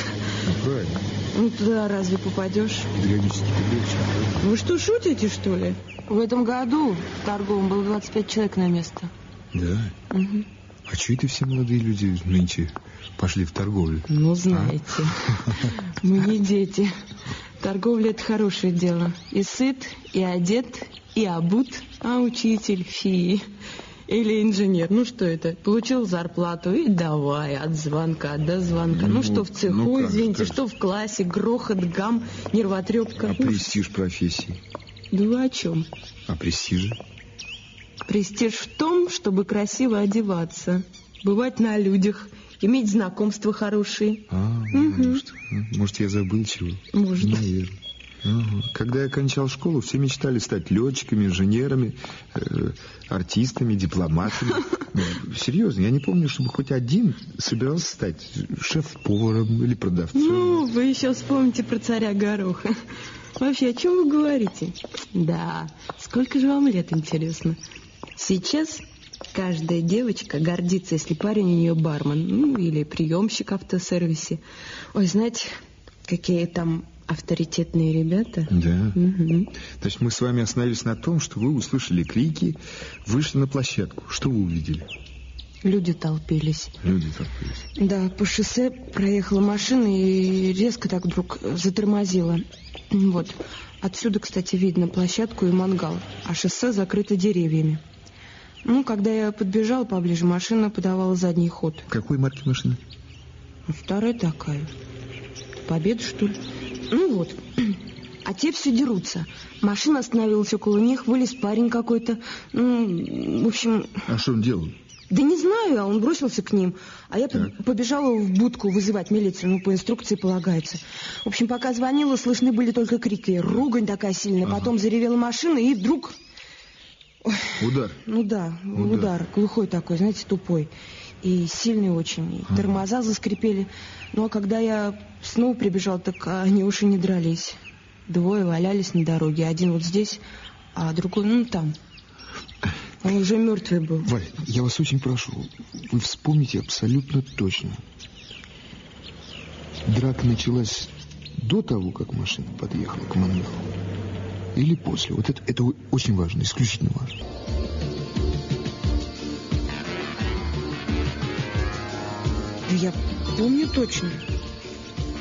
Ну, правильно. Ну, туда разве попадешь? Педагогический легче. Вы что, шутите, что ли? В этом году в торговом было 25 человек на место. Да? Мгм. А что это все молодые люди нынче пошли в торговлю? Ну, знаете, мы не дети. Торговля – это хорошее дело. И сыт, и одет, и обут, а учитель – фи. Или инженер. Ну, что это? Получил зарплату и давай от звонка до звонка. Ну, Ну, что в цеху, ну как извините, как что в классе, грохот, гам, нервотрепка. А престиж профессии? Да вы о чем? А престижа? Престиж в том, чтобы красиво одеваться, бывать на людях, иметь знакомства хорошие. А, Мгм. может, может, я забылчивый? Может. Наверное. Когда я кончал школу, все мечтали стать летчиками, инженерами, э, артистами, дипломатами. Ну, Серьезно, я не помню, чтобы хоть один собирался стать шеф-поваром или продавцом. Ну, вы еще вспомните про царя Гороха. Вообще, о чем вы говорите? Да, сколько же вам лет, интересно? Сейчас каждая девочка гордится, если парень у нее бармен, ну, или приемщик в автосервисе. Ой, знаете, какие там авторитетные ребята. Да. Мгм. Значит, мы с вами остановились на том, что вы услышали крики, вышли на площадку. Что вы увидели? Люди толпились. Люди толпились. Да, по шоссе проехала машина и резко так вдруг затормозила. Вот. Отсюда, кстати, видно площадку и мангал, а шоссе закрыто деревьями. Ну, когда я подбежала поближе, машина подавала задний ход. Какой марки машины? Ну, Старая такая. Победа, что ли? Ну вот. а те все дерутся. Машина остановилась около них, вылез парень какой-то. Ну, в общем... А что он делал? Да не знаю, а он бросился к ним. А я так. побежала в будку вызывать милицию, ну, по инструкции полагается. В общем, пока звонила, слышны были только крики. Ругань такая сильная. Ага. Потом заревела машина, и вдруг... Удар? Ну да, удар. удар. Глухой такой, знаете, тупой. И сильный очень. И. Тормоза заскрипели. Ну, а когда я снова прибежал, так они уж и не дрались. Двое валялись на дороге. Один вот здесь, а другой, ну, там. Он уже мертвый был. Валя, я вас очень прошу, вы вспомните абсолютно точно. Драка началась до того, как машина подъехала к Манвелу? Или после? Вот это, это очень важно, исключительно важно. Я помню точно.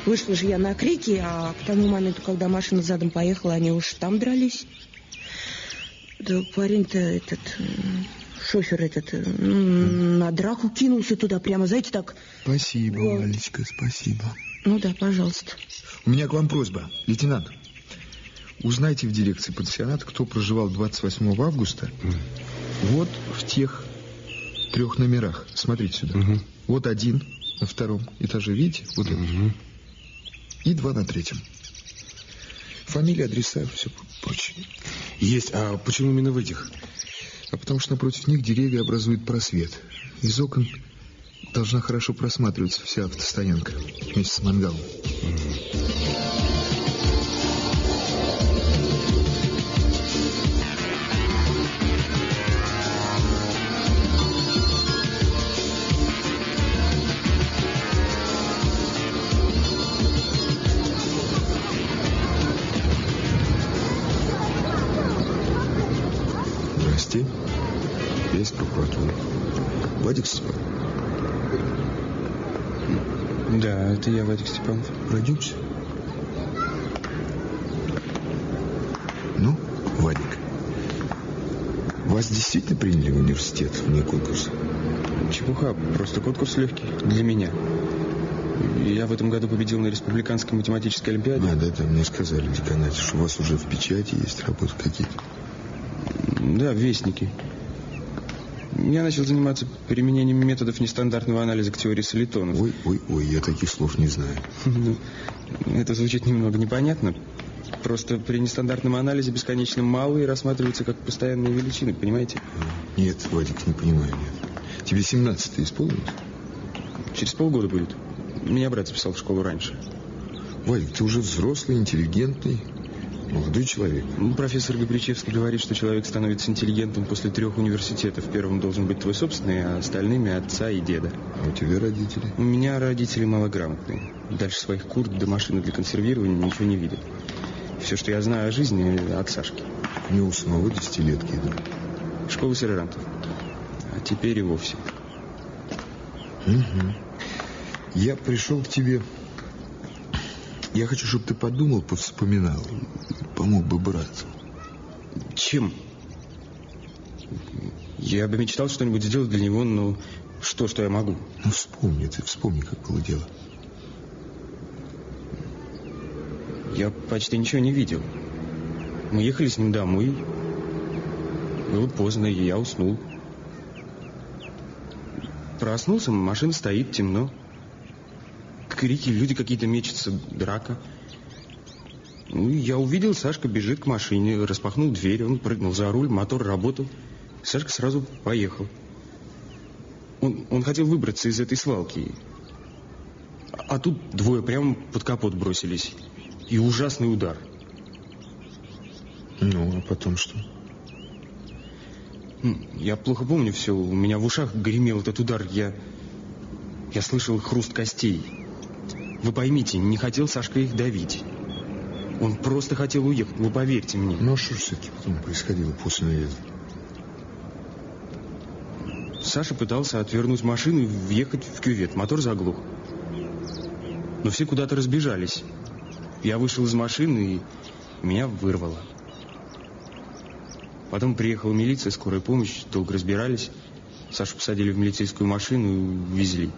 Вышла же я на крики, а к тому моменту, когда машина задом поехала, они уж там дрались. Да парень-то этот, шофер этот, на драку кинулся туда прямо, знаете, так... Спасибо, вот. Валечка, спасибо. Ну да, пожалуйста. У меня к вам просьба, лейтенант. Узнайте в дирекции пансионата, кто проживал 28 августа. Mm. Вот в тех трех номерах. Смотрите сюда. -hmm. Вот один на втором этаже, видите? Вот -hmm. И два на третьем. Фамилия, адреса, все прочее. Есть. А почему именно в этих? А потому что напротив них деревья образуют просвет. Из окон должна хорошо просматриваться вся автостоянка вместе с мангалом. Вадик Степанов? Да, это я, Вадик Степанов. Пройдемся. Ну, Вадик, вас действительно приняли в университет вне конкурса? Чепуха, просто конкурс легкий для меня. Я в этом году победил на республиканской математической олимпиаде. А, да, да, мне сказали в деканате, что у вас уже в печати есть работы какие-то. Да, вестники. Я начал заниматься применением методов нестандартного анализа к теории солитонов. Ой, ой, ой, я таких слов не знаю. Ну, это звучит немного непонятно. Просто при нестандартном анализе бесконечно малые рассматриваются как постоянные величины, понимаете? Нет, Вадик, не понимаю, нет. Тебе 17 исполнилось? Через полгода будет. Меня брат записал в школу раньше. Вадик, ты уже взрослый, интеллигентный. Молодой человек. Ну, профессор Габричевский говорит, что человек становится интеллигентом после трех университетов. Первым должен быть твой собственный, а остальными отца и деда. А у тебя родители? У меня родители малограмотные. Дальше своих курт до машины для консервирования ничего не видят. Все, что я знаю о жизни, от Сашки. У него самого десятилетки идут. Школа сержантов. А теперь и вовсе. Угу. Я пришел к тебе я хочу, чтобы ты подумал, повспоминал. Помог бы брату. Чем? Я бы мечтал что-нибудь сделать для него, но что, что я могу? Ну, вспомни, ты вспомни, как было дело. Я почти ничего не видел. Мы ехали с ним домой. Было поздно, и я уснул. Проснулся, машина стоит, темно крики, люди какие-то мечутся, драка. Ну, я увидел, Сашка бежит к машине, распахнул дверь, он прыгнул за руль, мотор работал. Сашка сразу поехал. Он, он хотел выбраться из этой свалки. А, а тут двое прямо под капот бросились. И ужасный удар. Ну, а потом что? Я плохо помню все. У меня в ушах гремел этот удар. Я, я слышал хруст костей. Вы поймите, не хотел Сашка их давить. Он просто хотел уехать, вы поверьте мне. Ну, а что все-таки потом происходило после наезда? Саша пытался отвернуть машину и въехать в кювет. Мотор заглух. Но все куда-то разбежались. Я вышел из машины, и меня вырвало. Потом приехала милиция, скорая помощь, долго разбирались. Сашу посадили в милицейскую машину и увезли.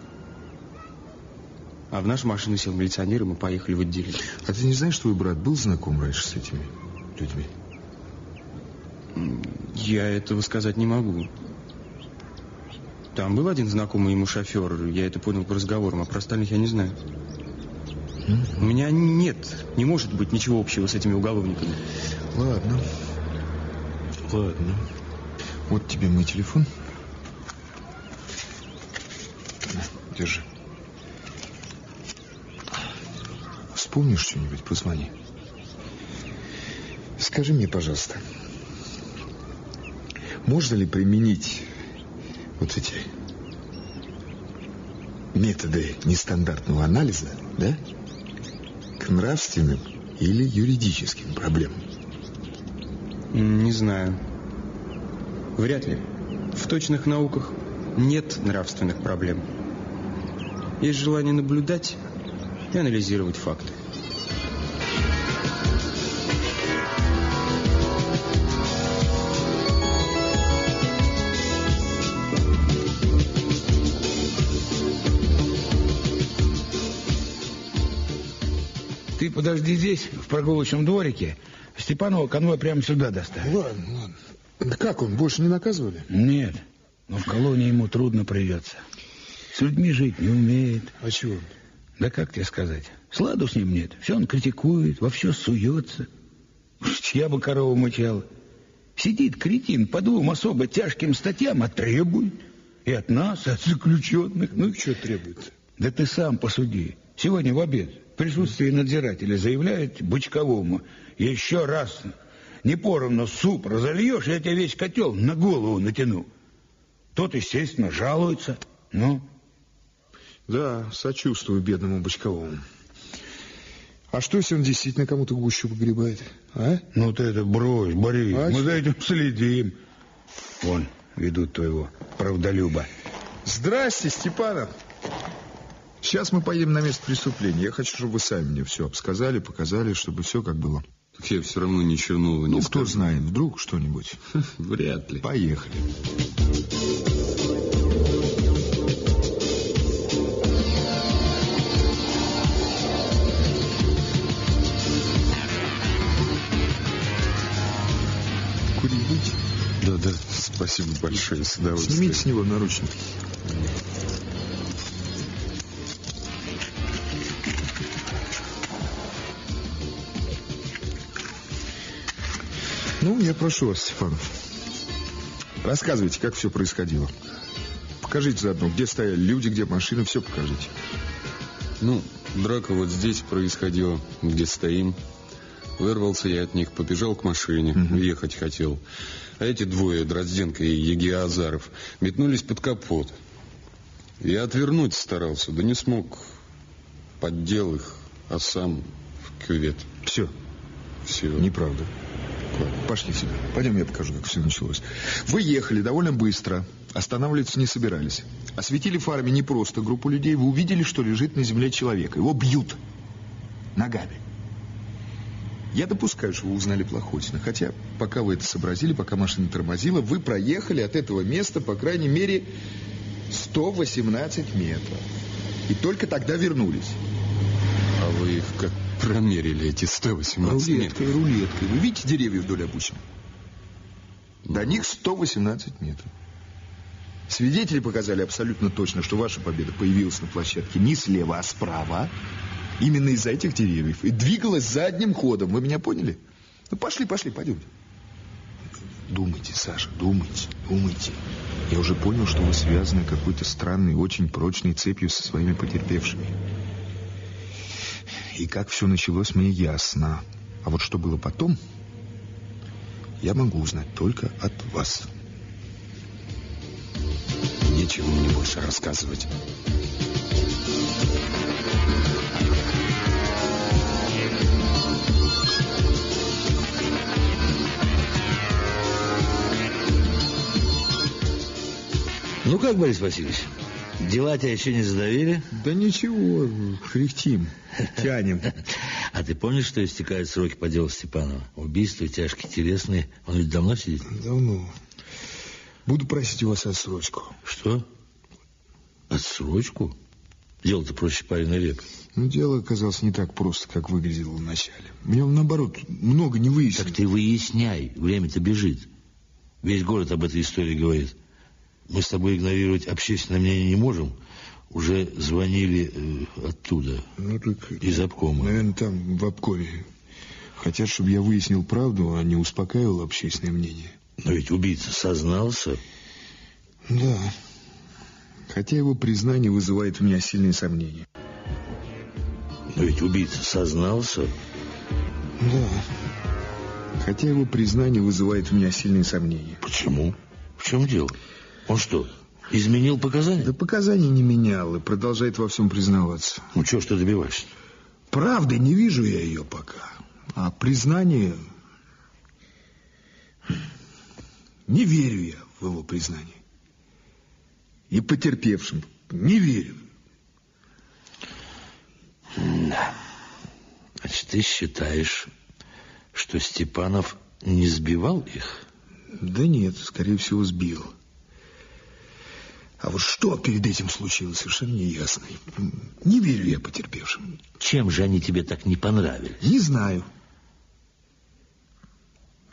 А в нашу машину сел милиционер, и мы поехали в отделение. А ты не знаешь, что твой брат был знаком раньше с этими людьми? Я этого сказать не могу. Там был один знакомый ему шофер, я это понял по разговорам, а про остальных я не знаю. У меня нет, не может быть ничего общего с этими уголовниками. Ладно. Ладно. Вот тебе мой телефон. Держи. Вспомнишь что-нибудь, позвони. Скажи мне, пожалуйста, можно ли применить вот эти методы нестандартного анализа, да, к нравственным или юридическим проблемам? Не знаю. Вряд ли. В точных науках нет нравственных проблем. Есть желание наблюдать и анализировать факты. Ты подожди здесь, в прогулочном дворике. Степанова конвой прямо сюда доставит. Ладно, ладно. Да как он, больше не наказывали? Нет, но в колонии ему трудно придется. С людьми жить не умеет. А чего? Да как тебе сказать? Сладу с ним нет. Все он критикует, во все суется. Я бы корову мычал. Сидит кретин по двум особо тяжким статьям, а требует. И от нас, и от заключенных. Ну, что требует? Да ты сам посуди. Сегодня в обед в присутствии надзирателя заявляет Бычковому. Еще раз не поровну суп разольешь, я тебе весь котел на голову натяну. Тот, естественно, жалуется. Ну? Да, сочувствую бедному Бочковому. А что, если он действительно кому-то гущу погребает? А? Ну ты это брось, Борис, А мы что? за этим следим. Вон, ведут твоего правдолюба. Здрасте, Степанов. Сейчас мы поедем на место преступления. Я хочу, чтобы вы сами мне все обсказали, показали, чтобы все как было. Так я все равно ничего нового не Ну, кто скажу. знает, вдруг что-нибудь. Вряд ли. Поехали. Курить спасибо большое, с удовольствием. Снимите с него наручники. Ну, я прошу вас, Степанов. Рассказывайте, как все происходило. Покажите заодно, где стояли люди, где машины, все покажите. Ну, драка вот здесь происходила, где стоим. Вырвался я от них, побежал к машине, ехать хотел. А эти двое, Дрозденко и Егиазаров, метнулись под капот. Я отвернуть старался, да не смог. Поддел их, а сам в кювет. Все. Все. Неправда. Пошли себе. Пойдем, я покажу, как все началось. Вы ехали довольно быстро. Останавливаться не собирались. Осветили фарами не просто группу людей. Вы увидели, что лежит на земле человек. Его бьют ногами. Я допускаю, что вы узнали Плохотина. Хотя, пока вы это сообразили, пока машина тормозила, вы проехали от этого места, по крайней мере, 118 метров. И только тогда вернулись. А вы их как промерили, эти 118 метров? Рулеткой, рулеткой. Вы видите деревья вдоль обочины? До них 118 метров. Свидетели показали абсолютно точно, что ваша победа появилась на площадке не слева, а справа. Именно из-за этих деревьев. И двигалась задним ходом. Вы меня поняли? Ну, пошли, пошли, пойдемте. Думайте, Саша, думайте, думайте. Я уже понял, что вы связаны какой-то странной, очень прочной цепью со своими потерпевшими. И как все началось, мне ясно. А вот что было потом, я могу узнать только от вас. Нечего мне больше рассказывать. Как, Борис Васильевич, дела тебя еще не задавили? Да ничего, кряхтим, тянем. А ты помнишь, что истекают сроки по делу Степанова? Убийства тяжкие, телесные. Он ведь давно сидит? Давно. Буду просить у вас отсрочку. Что? Отсрочку? Дело-то проще пареной репы. Ну, дело оказалось не так просто, как выглядело вначале. Мне, наоборот, много не выяснил. Так ты выясняй, время-то бежит. Весь город об этой истории говорит. Мы с тобой игнорировать общественное мнение не можем. Уже звонили э, оттуда, ну, так, из обкома. Наверное, там, в обкоме. Хотят, чтобы я выяснил правду, а не успокаивал общественное мнение. Но ведь убийца сознался. Да. Хотя его признание вызывает у меня сильные сомнения. Но ведь убийца сознался. Да. Хотя его признание вызывает у меня сильные сомнения. Почему? В чем дело? Он что, изменил показания? Да показания не менял и продолжает во всем признаваться. Ну, чего ж ты добиваешься? Правда, не вижу я ее пока. А признание... Не верю я в его признание. И потерпевшим не верю. Да. Значит, ты считаешь, что Степанов не сбивал их? Да нет, скорее всего, сбил. А вот что перед этим случилось, совершенно не ясно. Не верю я потерпевшим. Чем же они тебе так не понравились? Не знаю.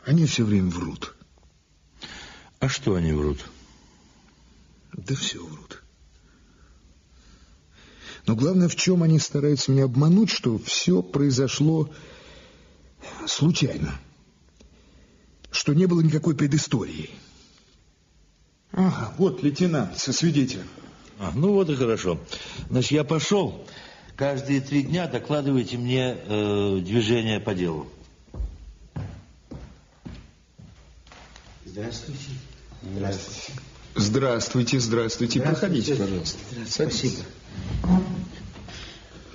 Они все время врут. А что они врут? Да все врут. Но главное, в чем они стараются меня обмануть, что все произошло случайно. Что не было никакой предыстории. Ага, вот лейтенант со свидетелем. А, ну вот и хорошо. Значит, я пошел. Каждые три дня докладывайте мне э, движение по делу. Здравствуйте. Здравствуйте. Здравствуйте, здравствуйте. Проходите, пожалуйста. Спасибо.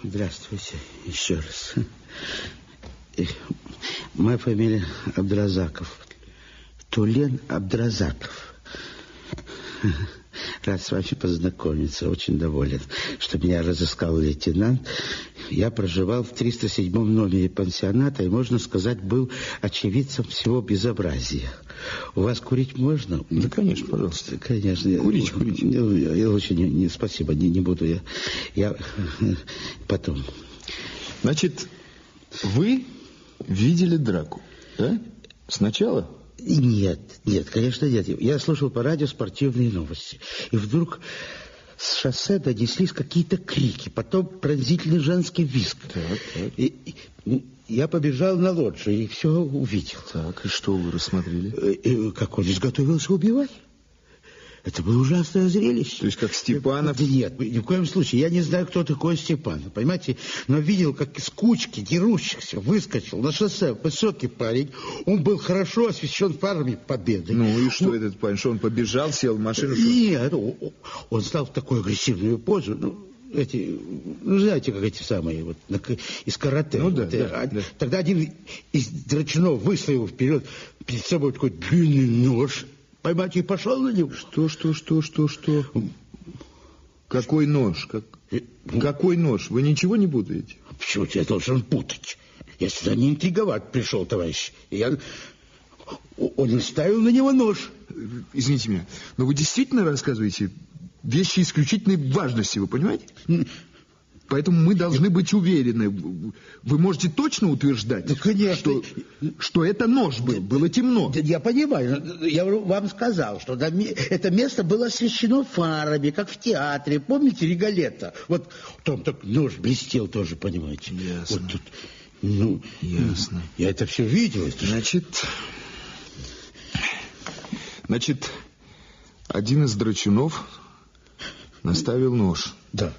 Здравствуйте еще раз. Моя фамилия Абдразаков. Тулен Абдразаков. Рад с вами познакомиться. Очень доволен, что меня разыскал лейтенант. Я проживал в 307 номере пансионата и, можно сказать, был очевидцем всего безобразия. У вас курить можно? Да, конечно, пожалуйста. Конечно. Курите, курите. Я, я очень... Не, спасибо, не, не буду. Я, я потом. Значит, вы видели драку, да? Сначала? Нет, нет, конечно, нет. Я слушал по радио спортивные новости. И вдруг с шоссе донеслись какие-то крики, потом пронзительный женский визг. Так, так. И, и, я побежал на лоджию и все увидел. Так, и что вы рассмотрели? И, как он изготовился убивать. Это было ужасное зрелище. То есть как Степанов? Да нет, ни в коем случае. Я не знаю, кто такой Степанов, понимаете? Но видел, как из кучки дерущихся выскочил на шоссе высокий парень. Он был хорошо освещен фарами победы. Ну и что он... этот парень? Что он побежал, сел в машину? Что... Нет, он стал в такую агрессивную позу. Ну, эти, ну, знаете, как эти самые, вот, из карате. Ну, да, вот, да, а, да. Тогда один из драчунов выставил вперед перед собой такой длинный нож, поймать и пошел на него. Что, что, что, что, что? Какой нож? Как... Какой нож? Вы ничего не путаете? Почему я должен путать? Я сюда не интриговать пришел, товарищ. Я... Он наставил на него нож. Извините меня, но вы действительно рассказываете вещи исключительной важности, вы понимаете? Поэтому мы должны быть уверены. Вы можете точно утверждать, да, конечно. Что, что это нож был, было темно. Я понимаю. Я вам сказал, что это место было освещено фарами, как в театре. Помните Регалета? Вот там так нож блестел тоже, понимаете. Ясно. Вот тут, ну, Ясно. Я это все видел. Это Значит, значит, один из драчунов наставил нож. Да.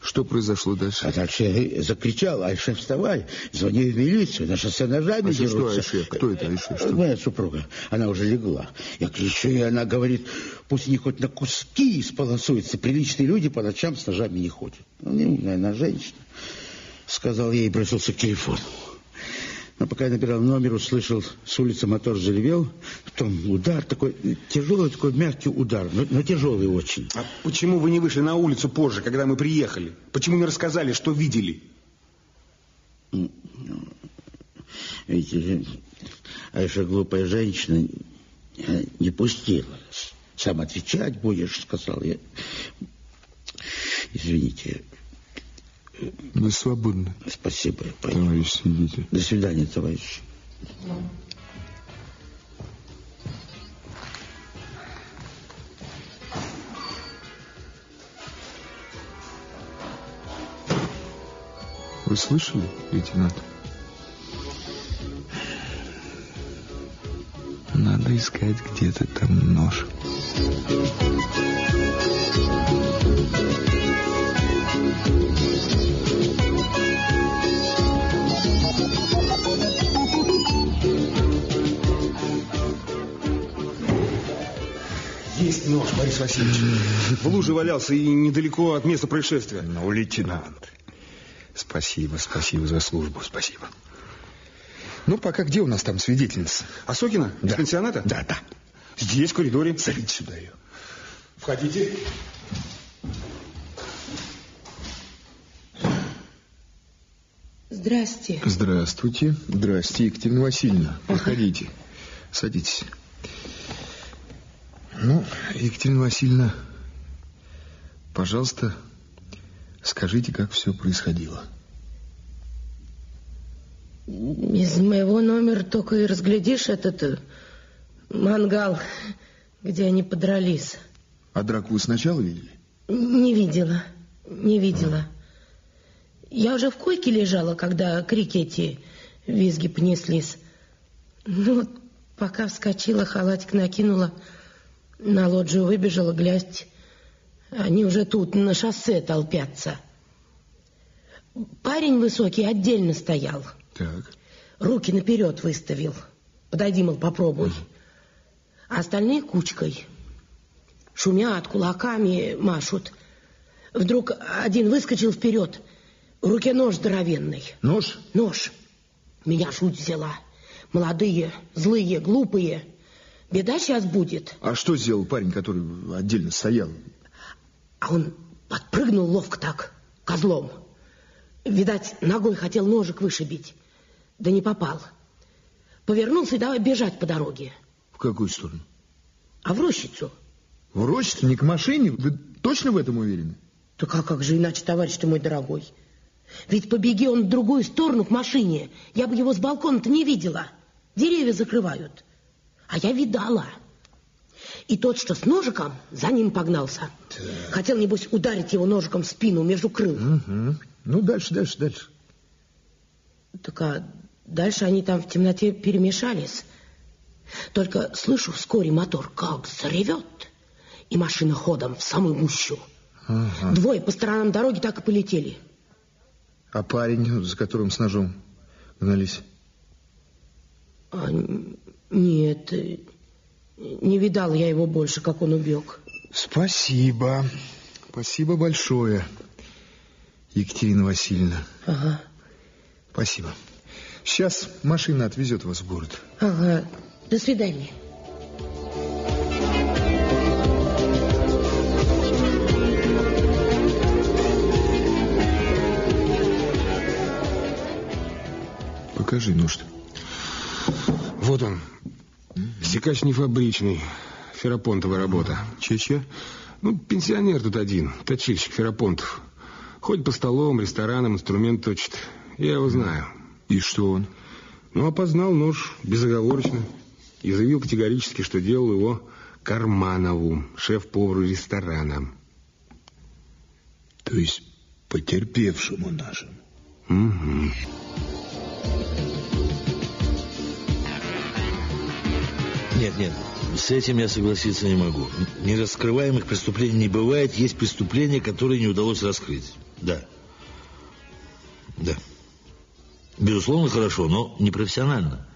Что произошло дальше? А дальше я закричал, Айше, вставай, звони в милицию, на шоссе ножами а дерутся. что Айше? Кто это Айше? Что? Моя супруга, она уже легла. Я кричу, и она говорит, пусть они хоть на куски сполосуются, приличные люди по ночам с ножами не ходят. Ну, не умная она женщина. Сказал ей и бросился к телефону. Но пока я набирал номер, услышал, с улицы мотор заревел, потом удар такой, тяжелый такой мягкий удар, но, но тяжелый очень. А почему вы не вышли на улицу позже, когда мы приехали? Почему не рассказали, что видели? Видите, Айша глупая женщина не пустила. Сам отвечать будешь, сказал я. Извините. Вы свободны. Спасибо. Товарищ свидетель. До свидания, товарищ. Вы слышали, лейтенант? Надо искать где-то там нож. Нож, Борис Васильевич. В луже валялся и недалеко от места происшествия. Ну, лейтенант, спасибо, спасибо за службу, спасибо. Ну, пока где у нас там свидетельница? Осокина? Да. Из пансионата? Да, да. Здесь, в коридоре. Зовите сюда ее. Входите. Здрасте. Здравствуйте. Здрасте, Екатерина Васильевна. Проходите. Садитесь. Ну, Екатерина Васильевна, пожалуйста, скажите, как все происходило. Из моего номера только и разглядишь этот э, мангал, где они подрались. А драку вы сначала видели? Не видела, не видела. Я уже в койке лежала, когда крики эти визги понеслись. Ну, вот пока вскочила, халатик накинула, на лоджию выбежала, глядь, они уже тут на шоссе толпятся. Парень высокий отдельно стоял. Так. Руки наперед выставил. Подойди, мол, попробуй. А остальные кучкой. Шумят, кулаками машут. Вдруг один выскочил вперед. В руке нож здоровенный. Нож? Нож. Меня жуть взяла. Молодые, злые, глупые. Беда сейчас будет. А что сделал парень, который отдельно стоял? А он подпрыгнул ловко так, козлом. Видать, ногой хотел ножик вышибить. Да не попал. Повернулся и давай бежать по дороге. В какую сторону? А в рощицу. В рощицу, не к машине? Вы точно в этом уверены? Так а как же иначе, товарищ ты мой дорогой? Ведь побеги он в другую сторону, к машине, я бы его с балкона-то не видела. Деревья закрывают. А я видала. И тот, что с ножиком, за ним погнался. Так. Хотел, небось, ударить его ножиком в спину между крыл. Угу. Ну, дальше, дальше, дальше. Так а дальше они там в темноте перемешались. Только слышу вскоре мотор как заревет, и машина ходом в самую гущу. Ага. Двое по сторонам дороги так и полетели. А парень, за которым с ножом гнались? А, нет, не видал я его больше, как он убег. Спасибо. Спасибо большое, Екатерина Васильевна. Ага. Спасибо. Сейчас машина отвезет вас в город. Ага. До свидания. Покажи нож. Вот он. Секач не фабричный. Ферапонтовая работа. Че-че? Ну, пенсионер тут один. Точильщик Ферапонтов. Ходит по столам, ресторанам, инструмент точит. Я его знаю. И что он? Ну, опознал нож безоговорочно. И заявил категорически, что делал его Карманову, шеф-повару ресторана. То есть потерпевшему нашему. Угу. Нет, нет, с этим я согласиться не могу. Нераскрываемых преступлений не бывает. Есть преступления, которые не удалось раскрыть. Да. Да. Безусловно, хорошо, но непрофессионально.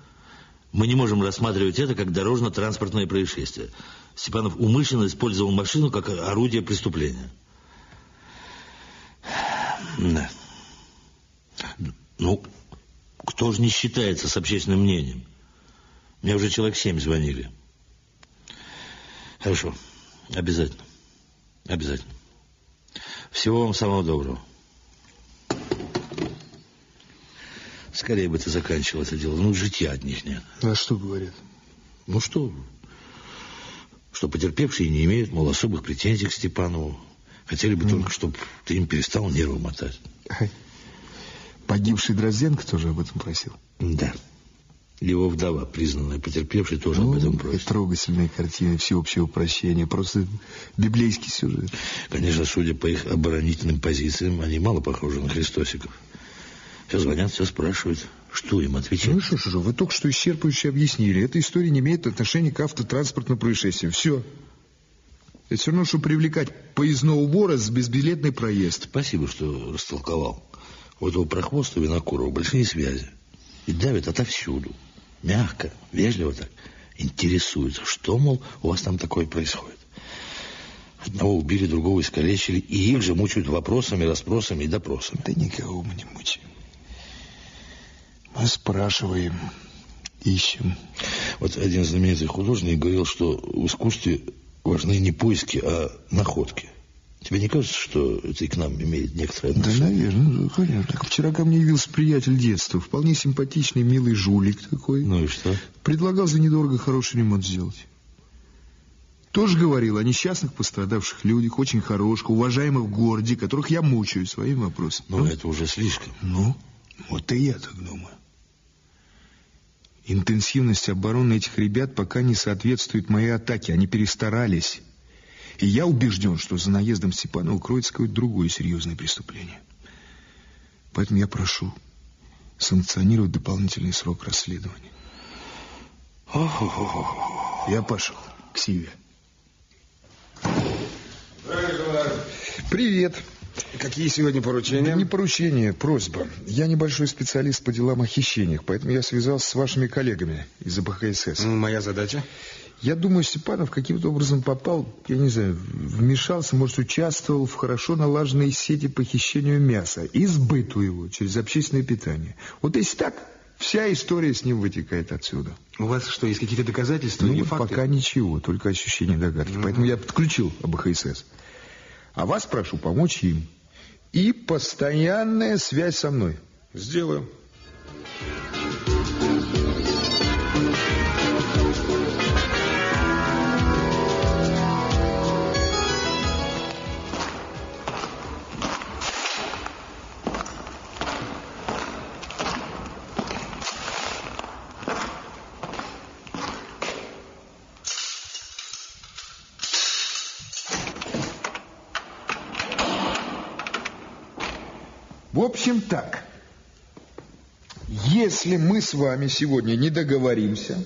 Мы не можем рассматривать это как дорожно-транспортное происшествие. Степанов умышленно использовал машину как орудие преступления. Да. Ну, кто же не считается с общественным мнением? Мне уже человек семь звонили. Хорошо. Обязательно. Обязательно. Всего вам самого доброго. Скорее бы ты заканчивал это дело. Ну, житья от них нет. А что говорят? Ну, что? Что потерпевшие не имеют, мол, особых претензий к Степанову. Хотели бы только, чтобы ты им перестал нервы мотать. Погибший Дрозденко тоже об этом просил? Да. Его вдова, признанная потерпевшей, тоже ну, об этом просит. Трогательная картина всеобщего прощения. Просто библейский сюжет. Конечно, судя по их оборонительным позициям, они мало похожи на Христосиков. Все звонят, все спрашивают, что им отвечать. Ну что ж, вы только что исчерпывающе объяснили. Эта история не имеет отношения к автотранспортным происшествиям. Все. Это все равно, что привлекать поездного вора с безбилетный проезд. Спасибо, что растолковал. У этого прохвоста Винокурова большие связи. И давят отовсюду. Мягко, вежливо так. Интересуется, что, мол, у вас там такое происходит. Одного убили, другого искалечили, и их же мучают вопросами, расспросами и допросами. Да никого мы не мучаем. Мы спрашиваем, ищем. Вот один знаменитый художник говорил, что в искусстве важны не поиски, а находки. Тебе не кажется, что это и к нам имеет некоторое отношение? Да, наверное, ну, конечно. Вчера ко мне явился приятель детства, вполне симпатичный, милый жулик такой. Ну и что? Предлагал за недорого хороший ремонт сделать. Тоже говорил о несчастных пострадавших людях, очень хороших, уважаемых в городе, которых я мучаю своим вопросом. Ну, это уже слишком. Ну, вот и я так думаю. Интенсивность обороны этих ребят пока не соответствует моей атаке. Они перестарались. И я убежден, что за наездом Степана укроется какое-то другое серьезное преступление. Поэтому я прошу санкционировать дополнительный срок расследования. Я пошел к Сиве. Привет. Какие сегодня поручения? Да не поручения, просьба. Я небольшой специалист по делам о хищениях, поэтому я связался с вашими коллегами из АБХСС. Моя задача? Я думаю, Степанов каким-то образом попал, я не знаю, вмешался, может, участвовал в хорошо налаженной сети по хищению мяса и сбыту его через общественное питание. Вот если так, вся история с ним вытекает отсюда. У вас что, есть какие-то доказательства ну, или вот факты? пока ничего, только ощущения догадки. Ну. Поэтому я подключил АБХСС. А вас прошу помочь им. И постоянная связь со мной. Сделаю. В Если мы с вами сегодня не договоримся,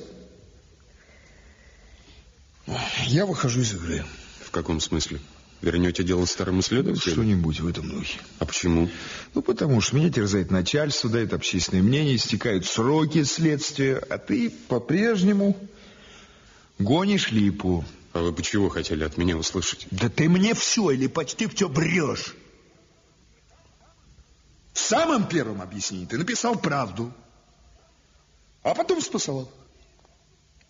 я выхожу из игры. В каком смысле? Вернете дело старому следователю? Что-нибудь в этом духе. А почему? Ну, потому что меня терзает начальство, дает общественное мнение, истекают сроки следствия, а ты по-прежнему гонишь липу. А вы бы чего хотели от меня услышать? Да ты мне все или почти все брешь. В самом первом объяснении ты написал правду, а потом спасовал.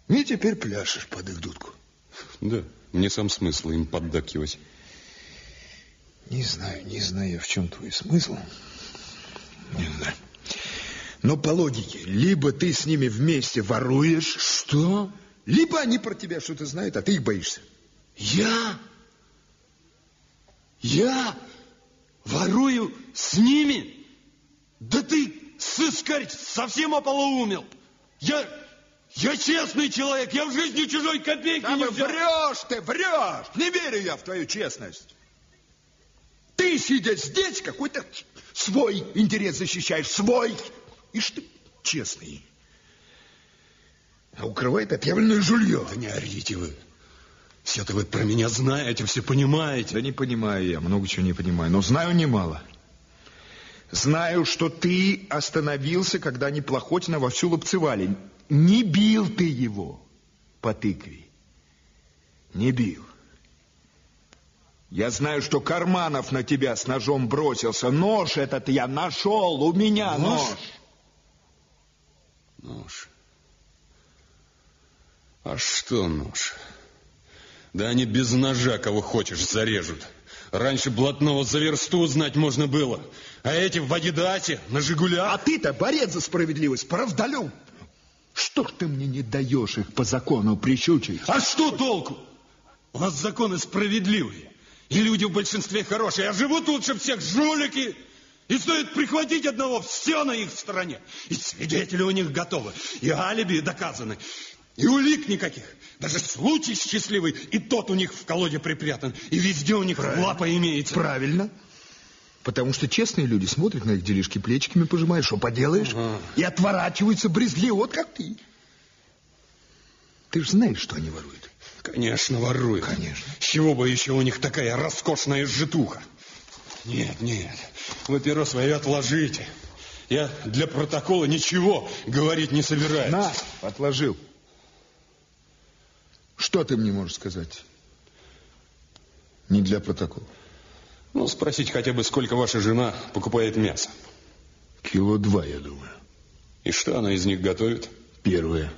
И теперь пляшешь под их дудку. Да, мне сам смысл им поддакивать. Не знаю, не знаю, в чем твой смысл. Не знаю. Но по логике, либо ты с ними вместе воруешь. Что? Либо они про тебя что-то знают, а ты их боишься. Я? Я ворую с ними? Да ты, сыскарь, совсем ополоумел. Я, я честный человек, я в жизни чужой копейки Да не вы взял. врешь ты, врешь! Не верю я в твою честность. Ты, сидя здесь, какой-то свой интерес защищаешь, свой. Ишь ты, честный. А укрывает отъявленное жулье. Да не орите вы. Все-то вы про меня знаете, все понимаете. Да не понимаю я, много чего не понимаю, но знаю немало. Знаю, что ты остановился, когда они Плохотина вовсю лупцевали. Не бил ты его по тыкве. Не бил. Я знаю, что Карманов на тебя с ножом бросился. Нож этот я нашел, у меня нож. Нож? Нож. А что нож? Да они без ножа кого хочешь зарежут. Раньше блатного за версту узнать можно было. А эти в Адидасе, на Жигулях. А ты-то борец за справедливость, правдолюб. Что ж ты мне не даешь их по закону прищучить? А что толку? У нас законы справедливые. И люди в большинстве хорошие, а живут лучше всех жулики. И стоит прихватить одного, все на их стороне. И свидетели у них готовы, и алиби доказаны, и улик никаких. Даже случай счастливый, и тот у них в колоде припрятан. И везде у них Правильно. лапа имеется. Правильно. Потому что честные люди смотрят на их делишки, плечиками пожимают, что поделаешь, и отворачиваются брезгливо, вот как ты. Ты же знаешь, что они воруют. Конечно, воруют. Конечно. С чего бы еще у них такая роскошная житуха? Нет, нет, вы перо свое отложите. Я для протокола ничего говорить не собираюсь. На, отложил. Что ты мне можешь сказать? Не для протокола. Ну, спросить хотя бы, сколько ваша жена покупает мясо. Кило два, я думаю. И что она из них готовит? Первое.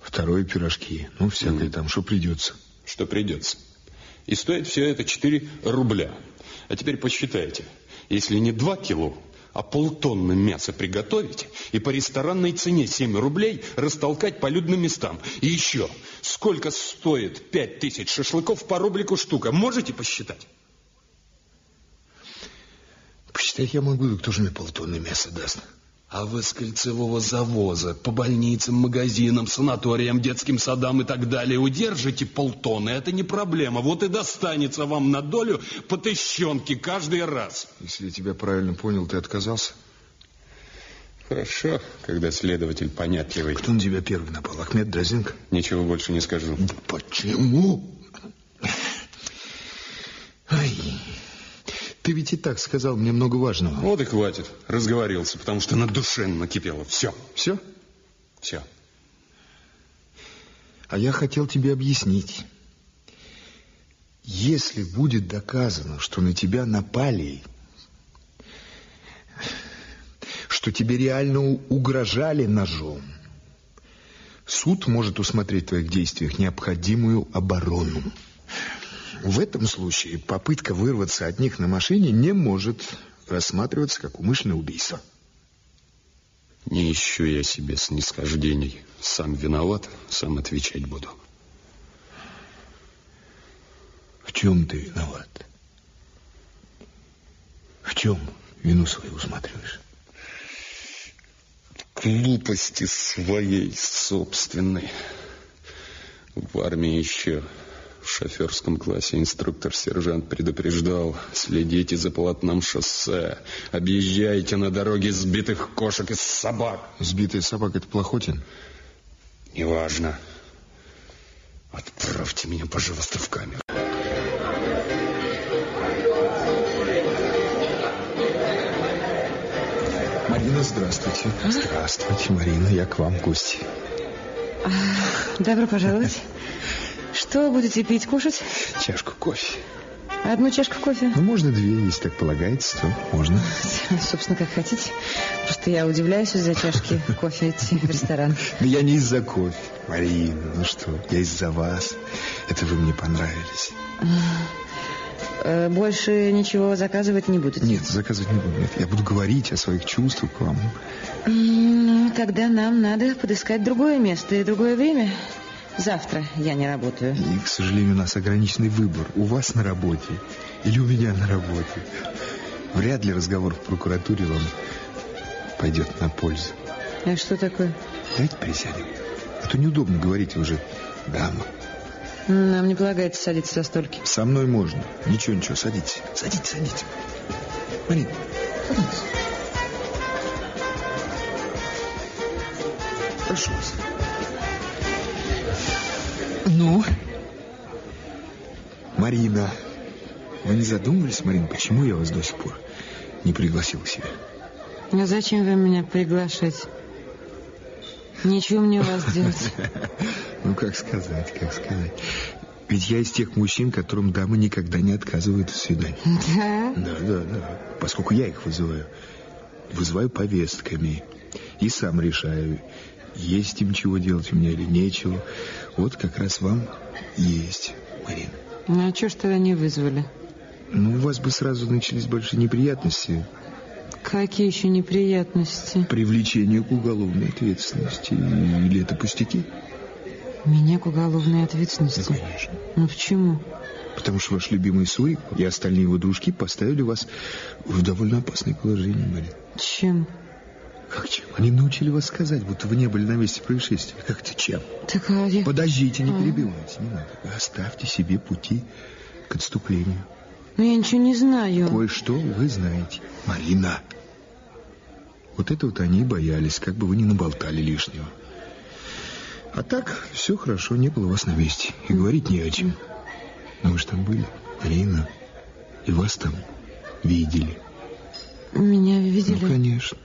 Второе пирожки. Ну, всякое там, что придется. Что придется. И стоит все это 4 рубля. А теперь посчитайте. Если не 2 кило, а полтонны мяса приготовить и по ресторанной цене 7 рублей растолкать по людным местам. И еще, сколько стоит 5 тысяч шашлыков по рублику штука? Можете посчитать? Посчитать я могу, кто же мне полтонны мяса даст? А вы с кольцевого завоза по больницам, магазинам, санаториям, детским садам и так далее удержите полтонны. Это не проблема. Вот и достанется вам на долю по тыщенке каждый раз. Если я тебя правильно понял, ты отказался? Хорошо, когда следователь понятливый. Кто на тебя первый напал? Ахмед Дразинка? Ничего больше не скажу. Почему? Ты ведь и так сказал мне много важного. Вот и хватит. Разговорился, потому что на душе накипело. Все. Все? Все. А я хотел тебе объяснить. Если будет доказано, что на тебя напали, что тебе реально угрожали ножом, суд может усмотреть в твоих действиях необходимую оборону. В этом случае попытка вырваться от них на машине не может рассматриваться как умышленное убийство. Не ищу я себе снисхождений. Сам виноват, сам отвечать буду. В чем ты виноват? В чем вину свою усматриваешь? Глупости своей собственной. В армии еще в шоферском классе инструктор-сержант предупреждал, следите за полотном шоссе, объезжайте на дороге сбитых кошек и собак. Сбитая собака – это Плохотин? Неважно. Отправьте меня, пожалуйста, в камеру. Марина, здравствуйте. Здравствуйте, Марина, я к вам в гости. Добро пожаловать. Что будете пить, кушать? Чашку кофе. Одну чашку кофе? Ну, можно две, если так полагается, то можно. Собственно, как хотите. Просто я удивляюсь из-за чашки кофе идти в ресторан. Да я не из-за кофе, Марина, ну что, я из-за вас. Это вы мне понравились. Э, Больше ничего заказывать не будете? Нет, заказывать не буду. Нет, я буду говорить о своих чувствах к вам. Ну, тогда нам надо подыскать другое место и другое время. Завтра я не работаю. И, к сожалению, у нас ограниченный выбор. У вас на работе или у меня на работе. Вряд ли разговор в прокуратуре вам пойдет на пользу. А что такое? Давайте присядем. А то неудобно говорить, уже дама. Нам не полагается садиться за столики. Со мной можно. Ничего, ничего, садитесь. Садитесь, садитесь. Марина, садитесь. Прошу вас. Ну? Марина, вы не задумывались, Марина, почему я вас до сих пор не пригласил к себе? А зачем вы меня приглашать? Ничего мне у вас делать. Ну, как сказать, как сказать. Ведь я из тех мужчин, которым дамы никогда не отказывают в свидании. Да? Да, да, да. Поскольку я их вызываю. Вызываю повестками. И сам решаю, есть им чего делать у меня или нечего. Вот как раз вам есть, Марина. Ну, а что ж тогда не вызвали? Ну, у вас бы сразу начались большие неприятности. Какие еще неприятности? Привлечение к уголовной ответственности. Или это пустяки? Меня к уголовной ответственности? Ну, конечно. Ну, почему? Потому что ваш любимый Сурик и остальные его дружки поставили вас в довольно опасное положение, Марин. Чем? Как чем? Они научили вас сказать, будто вы не были на месте происшествия. Как это чем? Так, а. Подождите, не А. перебивайте, не надо. Оставьте себе пути к отступлению. Ну, я ничего не знаю. Кое-что вы знаете. Марина. Вот это вот они и боялись, как бы вы не наболтали лишнего. А так, все хорошо, не было вас на месте. И говорить не о чем. Но вы же там были, Марина. И вас там видели. Меня видели? Ну, конечно.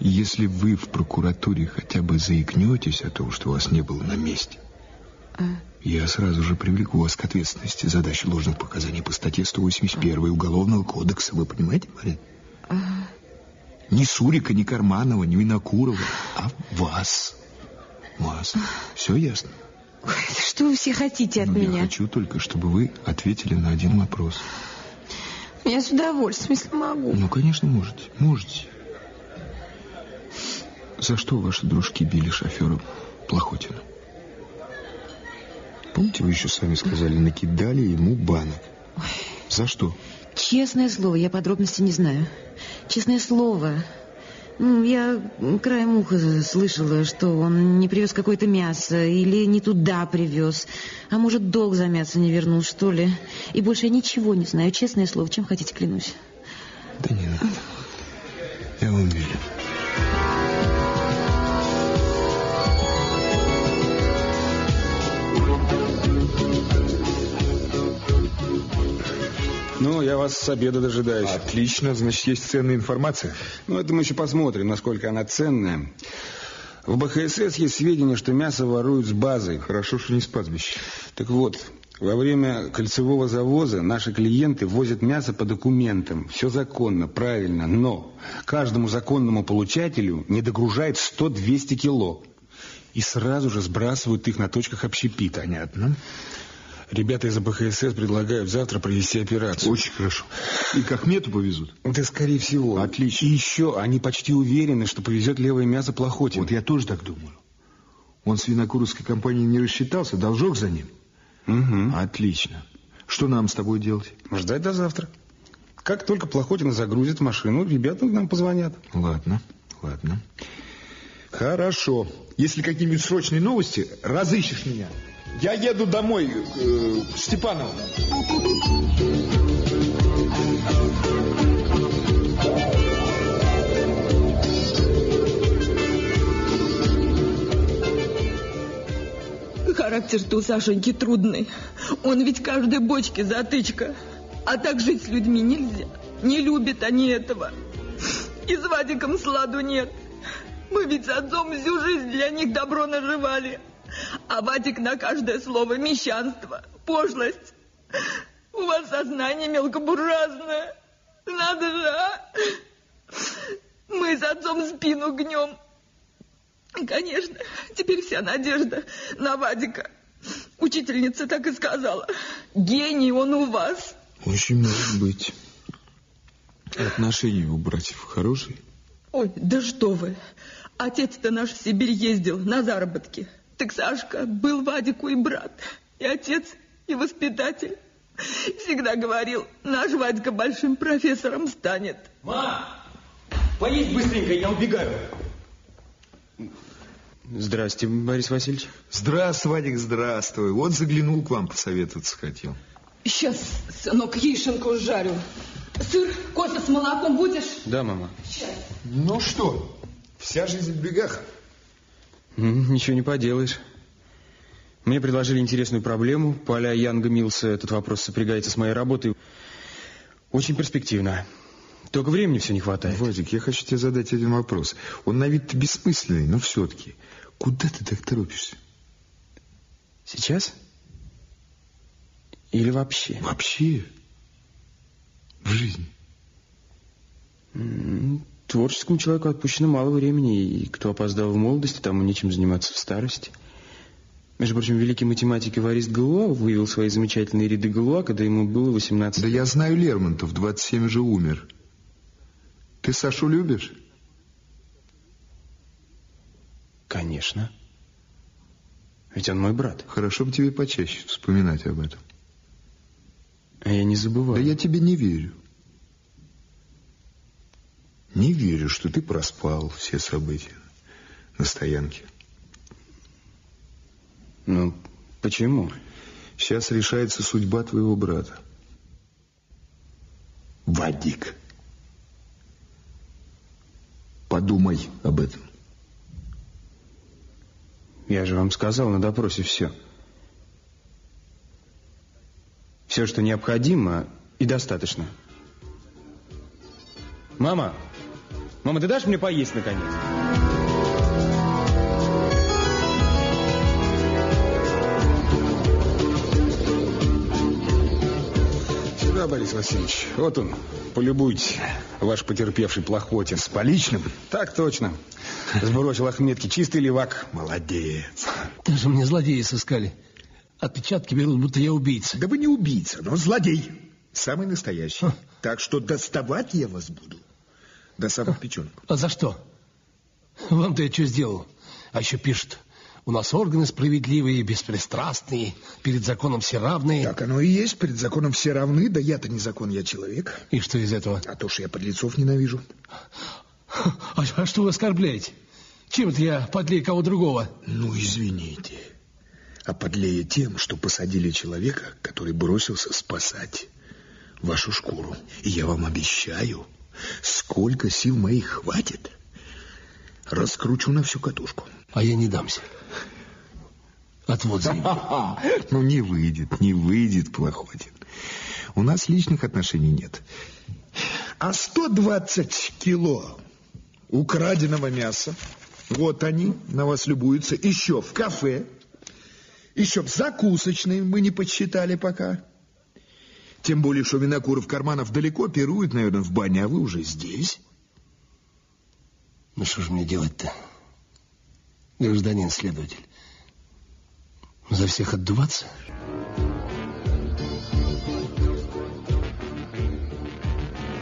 Если вы в прокуратуре хотя бы заикнетесь о том, что вас не было на месте, А? я сразу же привлеку вас к ответственности за дачу ложных показаний по статье 181 Уголовного кодекса. Вы понимаете, Марин? Ага. Ни Сурика, ни Карманова, ни Винокурова, а вас. Вас. Все ясно? Ой, что вы все хотите от Ну, я меня? хочу только, чтобы вы ответили на один вопрос. Я с удовольствием, если могу. Ну, конечно, можете. Можете. За что ваши дружки били шофера Плохотина? Помните, вы еще сами сказали, накидали ему банок. За что? Честное слово, я подробностей не знаю. Честное слово. Ну, Я краем уха слышала, что он не привез какое-то мясо или не туда привез. А может, долг за мясо не вернул, что ли. И больше я ничего не знаю. Честное слово, чем хотите, клянусь. Да не надо. Я вам верю. Ну, я вас с обеда дожидаюсь. Отлично, значит, есть ценная информация. Ну, это мы еще посмотрим, насколько она ценная. В БХСС есть сведения, что мясо воруют с базы. Хорошо, что не с пастбища. Так вот, во время кольцевого завоза наши клиенты возят мясо по документам. Все законно, правильно, но каждому законному получателю не догружает 100-200 кило. И сразу же сбрасывают их на точках общепита. Понятно. Ребята из БХСС предлагают завтра провести операцию. Очень хорошо. И к Ахмету повезут? Да, скорее всего. Отлично. И еще они почти уверены, что повезет левое мясо Плохотин. Вот я тоже так думаю. Он с винокуровской компанией не рассчитался, должок за ним. Угу. Отлично. Что нам с тобой делать? Ждать до завтра. Как только Плохотина загрузит машину, ребята нам позвонят. Ладно, ладно. Хорошо. Если какие-нибудь срочные новости, разыщешь меня. Я еду домой э, к Степанову. Характер-то у Сашеньки трудный. Он ведь каждой бочке затычка. А так жить с людьми нельзя. Не любят они этого. И с Вадиком сладу нет. Мы ведь с отцом всю жизнь для них добро наживали. А Вадик на каждое слово мещанство, пошлость. У вас сознание мелкобуржуазное. Надо же, а? Мы с отцом спину гнем. Конечно, теперь вся надежда на Вадика. Учительница так и сказала. Гений он у вас. Очень может быть. Отношения у братьев хорошие? Ой, да что вы. Отец-то наш в Сибирь ездил на заработки. Так Сашка был Вадику и брат, и отец, и воспитатель. Всегда говорил, наш Вадька большим профессором станет. Ма, поесть быстренько, я убегаю. Здрасте, Борис Васильевич. Здравствуй, Вадик, здравствуй. Вот заглянул к вам посоветоваться хотел. Сейчас, сынок, яишенку жарю. Сыр, кофе с молоком будешь? Да, мама. Сейчас. Ну что, вся жизнь в бегах? Ничего не поделаешь. Мне предложили интересную проблему. Поля Янга Милса этот вопрос сопрягается с моей работой. Очень перспективно. Только времени все не хватает. Вадик, я хочу тебе задать один вопрос. Он на вид бессмысленный, но все-таки. Куда ты так торопишься? Сейчас? Или вообще? Вообще? В жизни? Творческому человеку отпущено мало времени, и кто опоздал в молодости, тому нечем заниматься в старости. Между прочим, великий математик Эварист Галуа вывел свои замечательные ряды Галуа, когда ему было 18 Да я знаю Лермонтов, 27 же умер. Ты Сашу любишь? Конечно. Ведь он мой брат. Хорошо бы тебе почаще вспоминать об этом. А я не забываю. Да я тебе не верю. Не верю, что ты проспал все события на стоянке. Ну, почему? Сейчас решается судьба твоего брата. Вадик. Подумай об этом. Я же вам сказал на допросе все. Все, что необходимо и достаточно. Мама! Мама, ты дашь мне поесть, наконец? Сюда, Борис Васильевич. Вот он. Полюбуйтесь. Ваш потерпевший плохотин. С поличным? Так точно. Сбросил Ахметки. Чистый левак. Молодец. Даже мне злодеи сыскали. Отпечатки берут, будто я убийца. Да вы не убийца, но злодей. Самый настоящий. Так что доставать я вас буду. До самых печенок. А за что? Вам-то я что сделал? А еще пишут, у нас органы справедливые, беспристрастные, перед законом все равны. Так оно и есть, перед законом все равны, да я-то не закон, я человек. И что из этого? А то, что я подлецов ненавижу. А, а что вы оскорбляете? Чем это я подлее кого другого? Ну, извините. А подлее тем, что посадили человека, который бросился спасать вашу шкуру. И я вам обещаю, сколько сил моих хватит, раскручу на всю катушку. А я не дамся. Отвод за Ну, не выйдет, не выйдет, Плохотин. У нас личных отношений нет. А 120 кило украденного мяса, вот они, на вас любуются, еще в кафе, еще в закусочной мы не подсчитали пока. Тем более, что Винокуров Карманов далеко пирует, наверное, в бане, а вы уже здесь. Ну что же мне делать-то? Гражданин следователь. За всех отдуваться?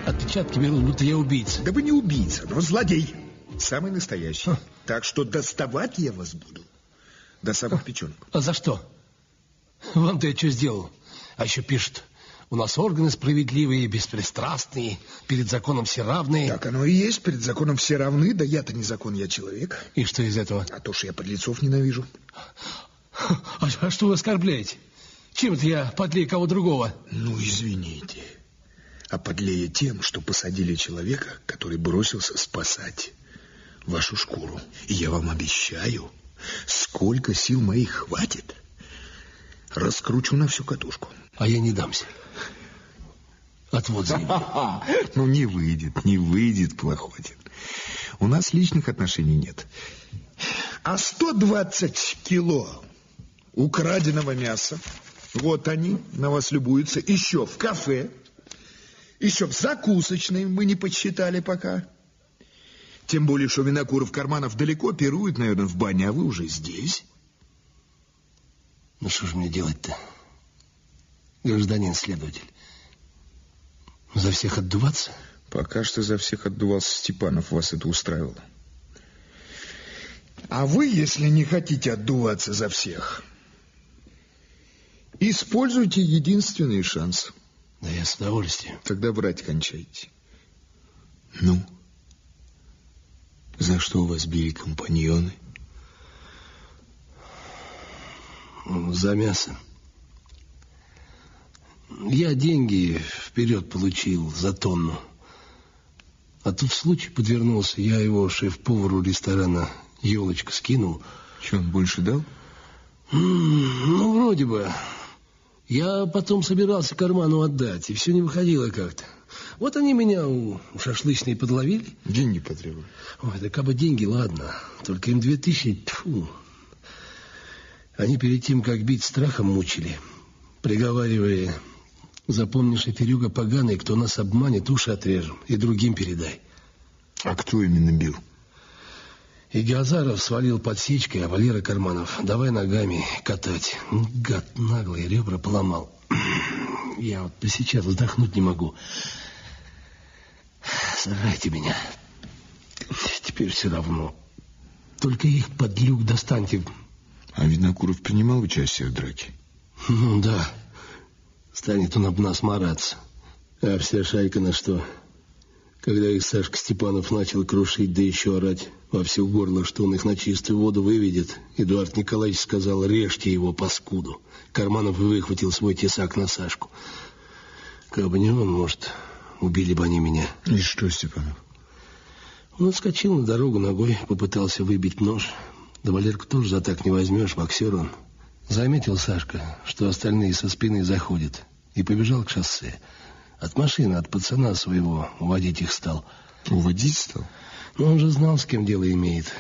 Отпечатки берут, будто я убийца. Да вы не убийца, но злодей. Самый настоящий. Так что доставать я вас буду до самых печенок. А за что? Вам-то я что сделал? А еще пишут, у нас органы справедливые, беспристрастные, перед законом все равны. Так оно и есть, перед законом все равны, да я-то не закон, я человек. И что из этого? А то, что я подлецов ненавижу. А, а что вы оскорбляете? Чем это я подлее кого другого? Ну, извините. А подлее тем, что посадили человека, который бросился спасать вашу шкуру. И я вам обещаю, сколько сил моих хватит, раскручу на всю катушку. А я не дамся. Отвод за Ну, не выйдет, не выйдет, Плохотин. У нас личных отношений нет. А 120 кило украденного мяса, вот они, на вас любуются, еще в кафе, еще в закусочной мы не подсчитали пока. Тем более, что Винокуров Карманов далеко пирует, наверное, в бане, а вы уже здесь. Ну что же мне делать-то? Гражданин следователь. За всех отдуваться? Пока что за всех отдувался Степанов. Вас это устраивало. А вы, если не хотите отдуваться за всех, используйте единственный шанс. Да я с удовольствием. Тогда врать кончайте. Ну? За что вас били компаньоны? За мясо. Я деньги вперед получил за тонну. А тут случай подвернулся. Я его шеф-повару ресторана елочка скинул. Что, он больше дал? Ну, вроде бы. Я потом собирался карману отдать, и все не выходило как-то. Вот они меня у шашлычной подловили. Деньги потребовали. Ой, да как бы деньги, ладно. Только им две тысячи, тьфу. Они перед тем, как бить страхом, мучили, приговаривая, запомни, Шоферюга поганый, кто нас обманет, уши отрежем и другим передай. А кто именно бил? И Геозаров свалил подсечкой, а Валера Карманов давай ногами катать. Гад наглый, ребра поломал. Я вот до сейчас вздохнуть не могу. Сажайте меня. Теперь все равно. Только их под люк достаньте. А Винокуров принимал участие в драке? Ну да. станет он об нас мараться. А вся шайка на что? Когда их Сашка Степанов начал крушить, да еще орать во все горло, что он их на чистую воду выведет, Эдуард Николаевич сказал, режьте его, паскуду. Карманов выхватил свой тесак на Сашку. Как бы не он, может, убили бы они меня. И что, Степанов? Он отскочил на дорогу ногой, попытался выбить нож. Да Валерку тоже за так не возьмешь, боксер он. Заметил Сашка, что остальные со спины заходят, и побежал к шоссе. От машины, от пацана своего уводить их стал. Уводить стал? Ну, он же знал, с кем дело имеет.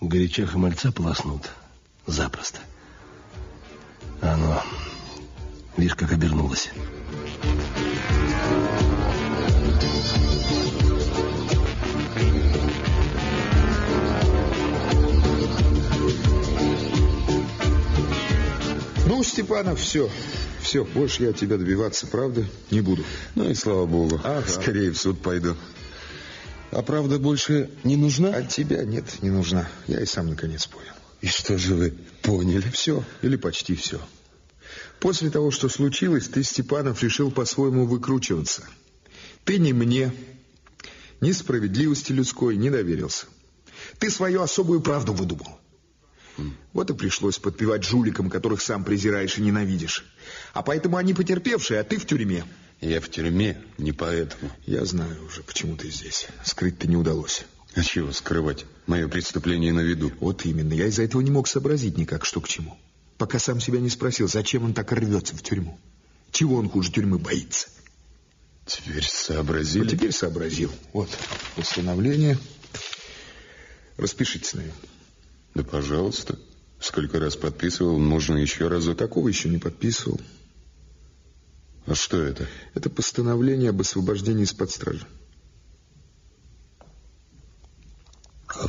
В горячах и мальца полоснут. Запросто. А оно, видишь, как обернулось. Ну, Степанов, все. Все, больше я от тебя добиваться правды не буду. Ну и слава богу. Ага. Скорее в суд пойду. А правда больше не нужна? От тебя нет, не нужна. Я и сам наконец понял. И что же вы поняли? Все, или почти все. После того, что случилось, ты, Степанов, решил по-своему выкручиваться. Ты ни мне, ни справедливости людской не доверился. Ты свою особую правду выдумал. Вот и пришлось подпевать жуликам, которых сам презираешь и ненавидишь. А поэтому они потерпевшие, а ты в тюрьме. Я в тюрьме не поэтому. Я знаю уже, почему ты здесь. Скрыть-то не удалось. А чего скрывать? Мое преступление на виду. Вот именно. Я из-за этого не мог сообразить никак, что к чему. Пока сам себя не спросил, зачем он так рвется в тюрьму. Чего он хуже тюрьмы боится? Теперь сообразили? Вот теперь сообразил. Вот, постановление. Распишитесь на нем. Да, пожалуйста. Сколько раз подписывал, можно еще разок. Такого еще не подписывал. А что это? Это постановление об освобождении из-под стражи. А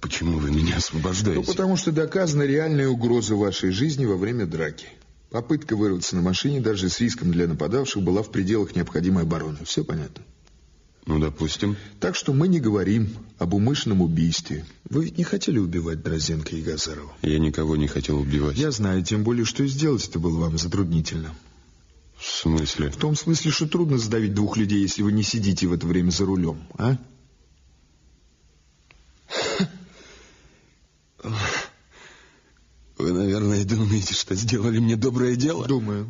почему вы меня освобождаете? Ну, потому что доказана реальная угроза вашей жизни во время драки. Попытка вырваться на машине даже с риском для нападавших была в пределах необходимой обороны. Все понятно? Ну, допустим. Так что мы не говорим об умышленном убийстве. Вы ведь не хотели убивать Дрозенко и Газарова? Я никого не хотел убивать. Я знаю, тем более, что и сделать это было вам затруднительно. В смысле? В том смысле, что трудно задавить двух людей, если вы не сидите в это время за рулем, а? Вы, наверное, думаете, что сделали мне доброе дело? Думаю.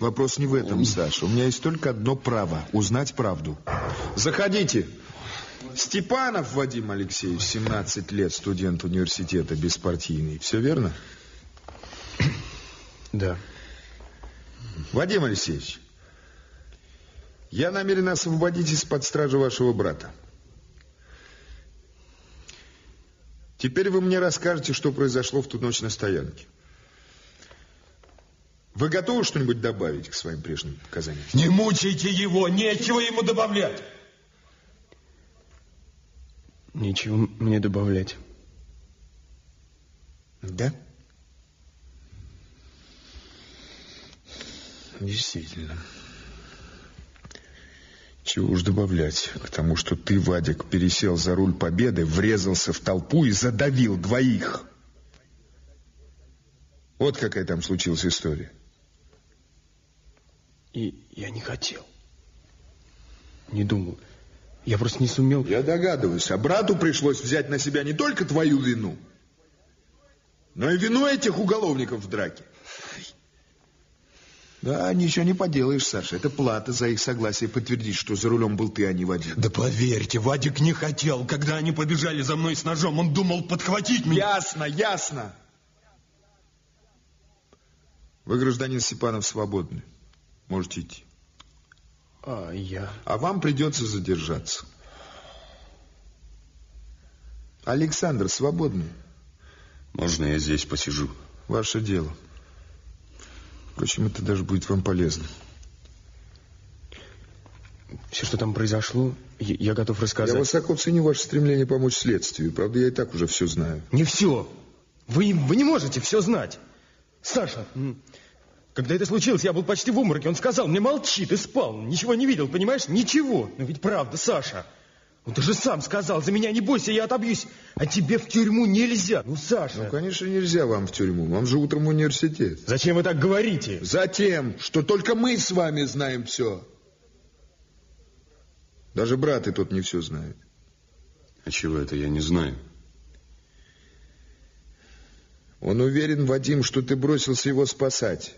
Вопрос не в этом, Саша. У меня есть только одно право – узнать правду. Заходите. Степанов Вадим Алексеевич, 17 лет, студент университета, беспартийный. Все верно? Да. Вадим Алексеевич, я намерен освободить из-под стражи вашего брата. Теперь вы мне расскажете, что произошло в ту ночь на стоянке. Вы готовы что-нибудь добавить к своим прежним показаниям? Не мучайте его, нечего ему добавлять. Нечего мне добавлять. Да? Действительно. Чего уж добавлять к тому, что ты, Вадик, пересел за руль победы, врезался в толпу и задавил двоих. Вот какая там случилась история. И я не хотел. Не думал. Я просто не сумел. Я догадываюсь. А брату пришлось взять на себя не только твою вину, но и вину этих уголовников в драке. Да, ничего не поделаешь, Саша. Это плата за их согласие подтвердить, что за рулем был ты, а не Вадик. Да поверьте, Вадик не хотел. Когда они побежали за мной с ножом, он думал подхватить меня. Ясно, ясно. Вы, гражданин Степанов, свободны. Можете идти. А я... А вам придется задержаться. Александр, свободный? Можно я здесь посижу? Ваше дело. Впрочем, это даже будет вам полезно. Все, что там произошло, я, я готов рассказать. Я высоко ценю ваше стремление помочь следствию. Правда, я и так уже все знаю. Не все. Вы, вы не можете все знать. Саша, когда это случилось, я был почти в обмороке. Он сказал мне, молчи, ты спал. Ничего не видел, понимаешь? Ничего. Но ведь правда, Саша. Ну, ты же сам сказал, за меня не бойся, я отобьюсь. А тебе в тюрьму нельзя. Ну, Саша. Ну, конечно, нельзя вам в тюрьму. Вам же утром в университет. Зачем вы так говорите? Затем, что только мы с вами знаем все. Даже брат и тот не все знает. А чего это я не знаю? Он уверен, Вадим, что ты бросился его спасать,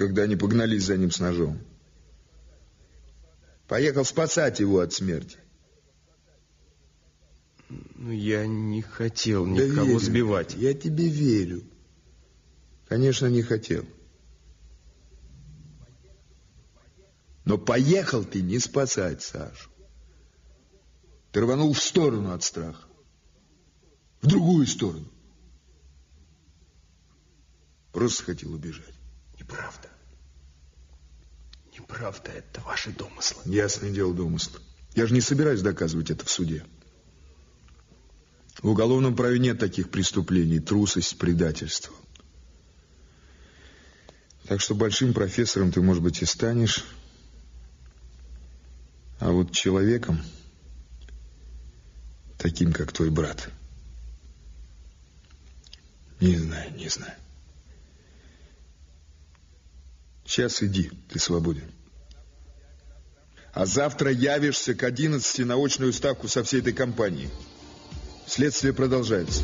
когда они погнались за ним с ножом. Поехал спасать его от смерти. Ну, я не хотел никого да верю, сбивать. Я тебе верю. Конечно, не хотел. Но поехал ты не спасать Сашу. Ты рванул в сторону от страха. В другую сторону. Просто хотел убежать. Неправда. Неправда, это ваши домыслы. Ясное дело, домыслы. Я же не собираюсь доказывать это в суде. В уголовном праве нет таких преступлений. Трусость, предательство. Так что большим профессором ты, может быть, и станешь. А вот человеком, таким, как твой брат, не знаю, не знаю. Сейчас иди, ты свободен. А завтра явишься к 11 на очную ставку со всей этой компанией. Следствие продолжается.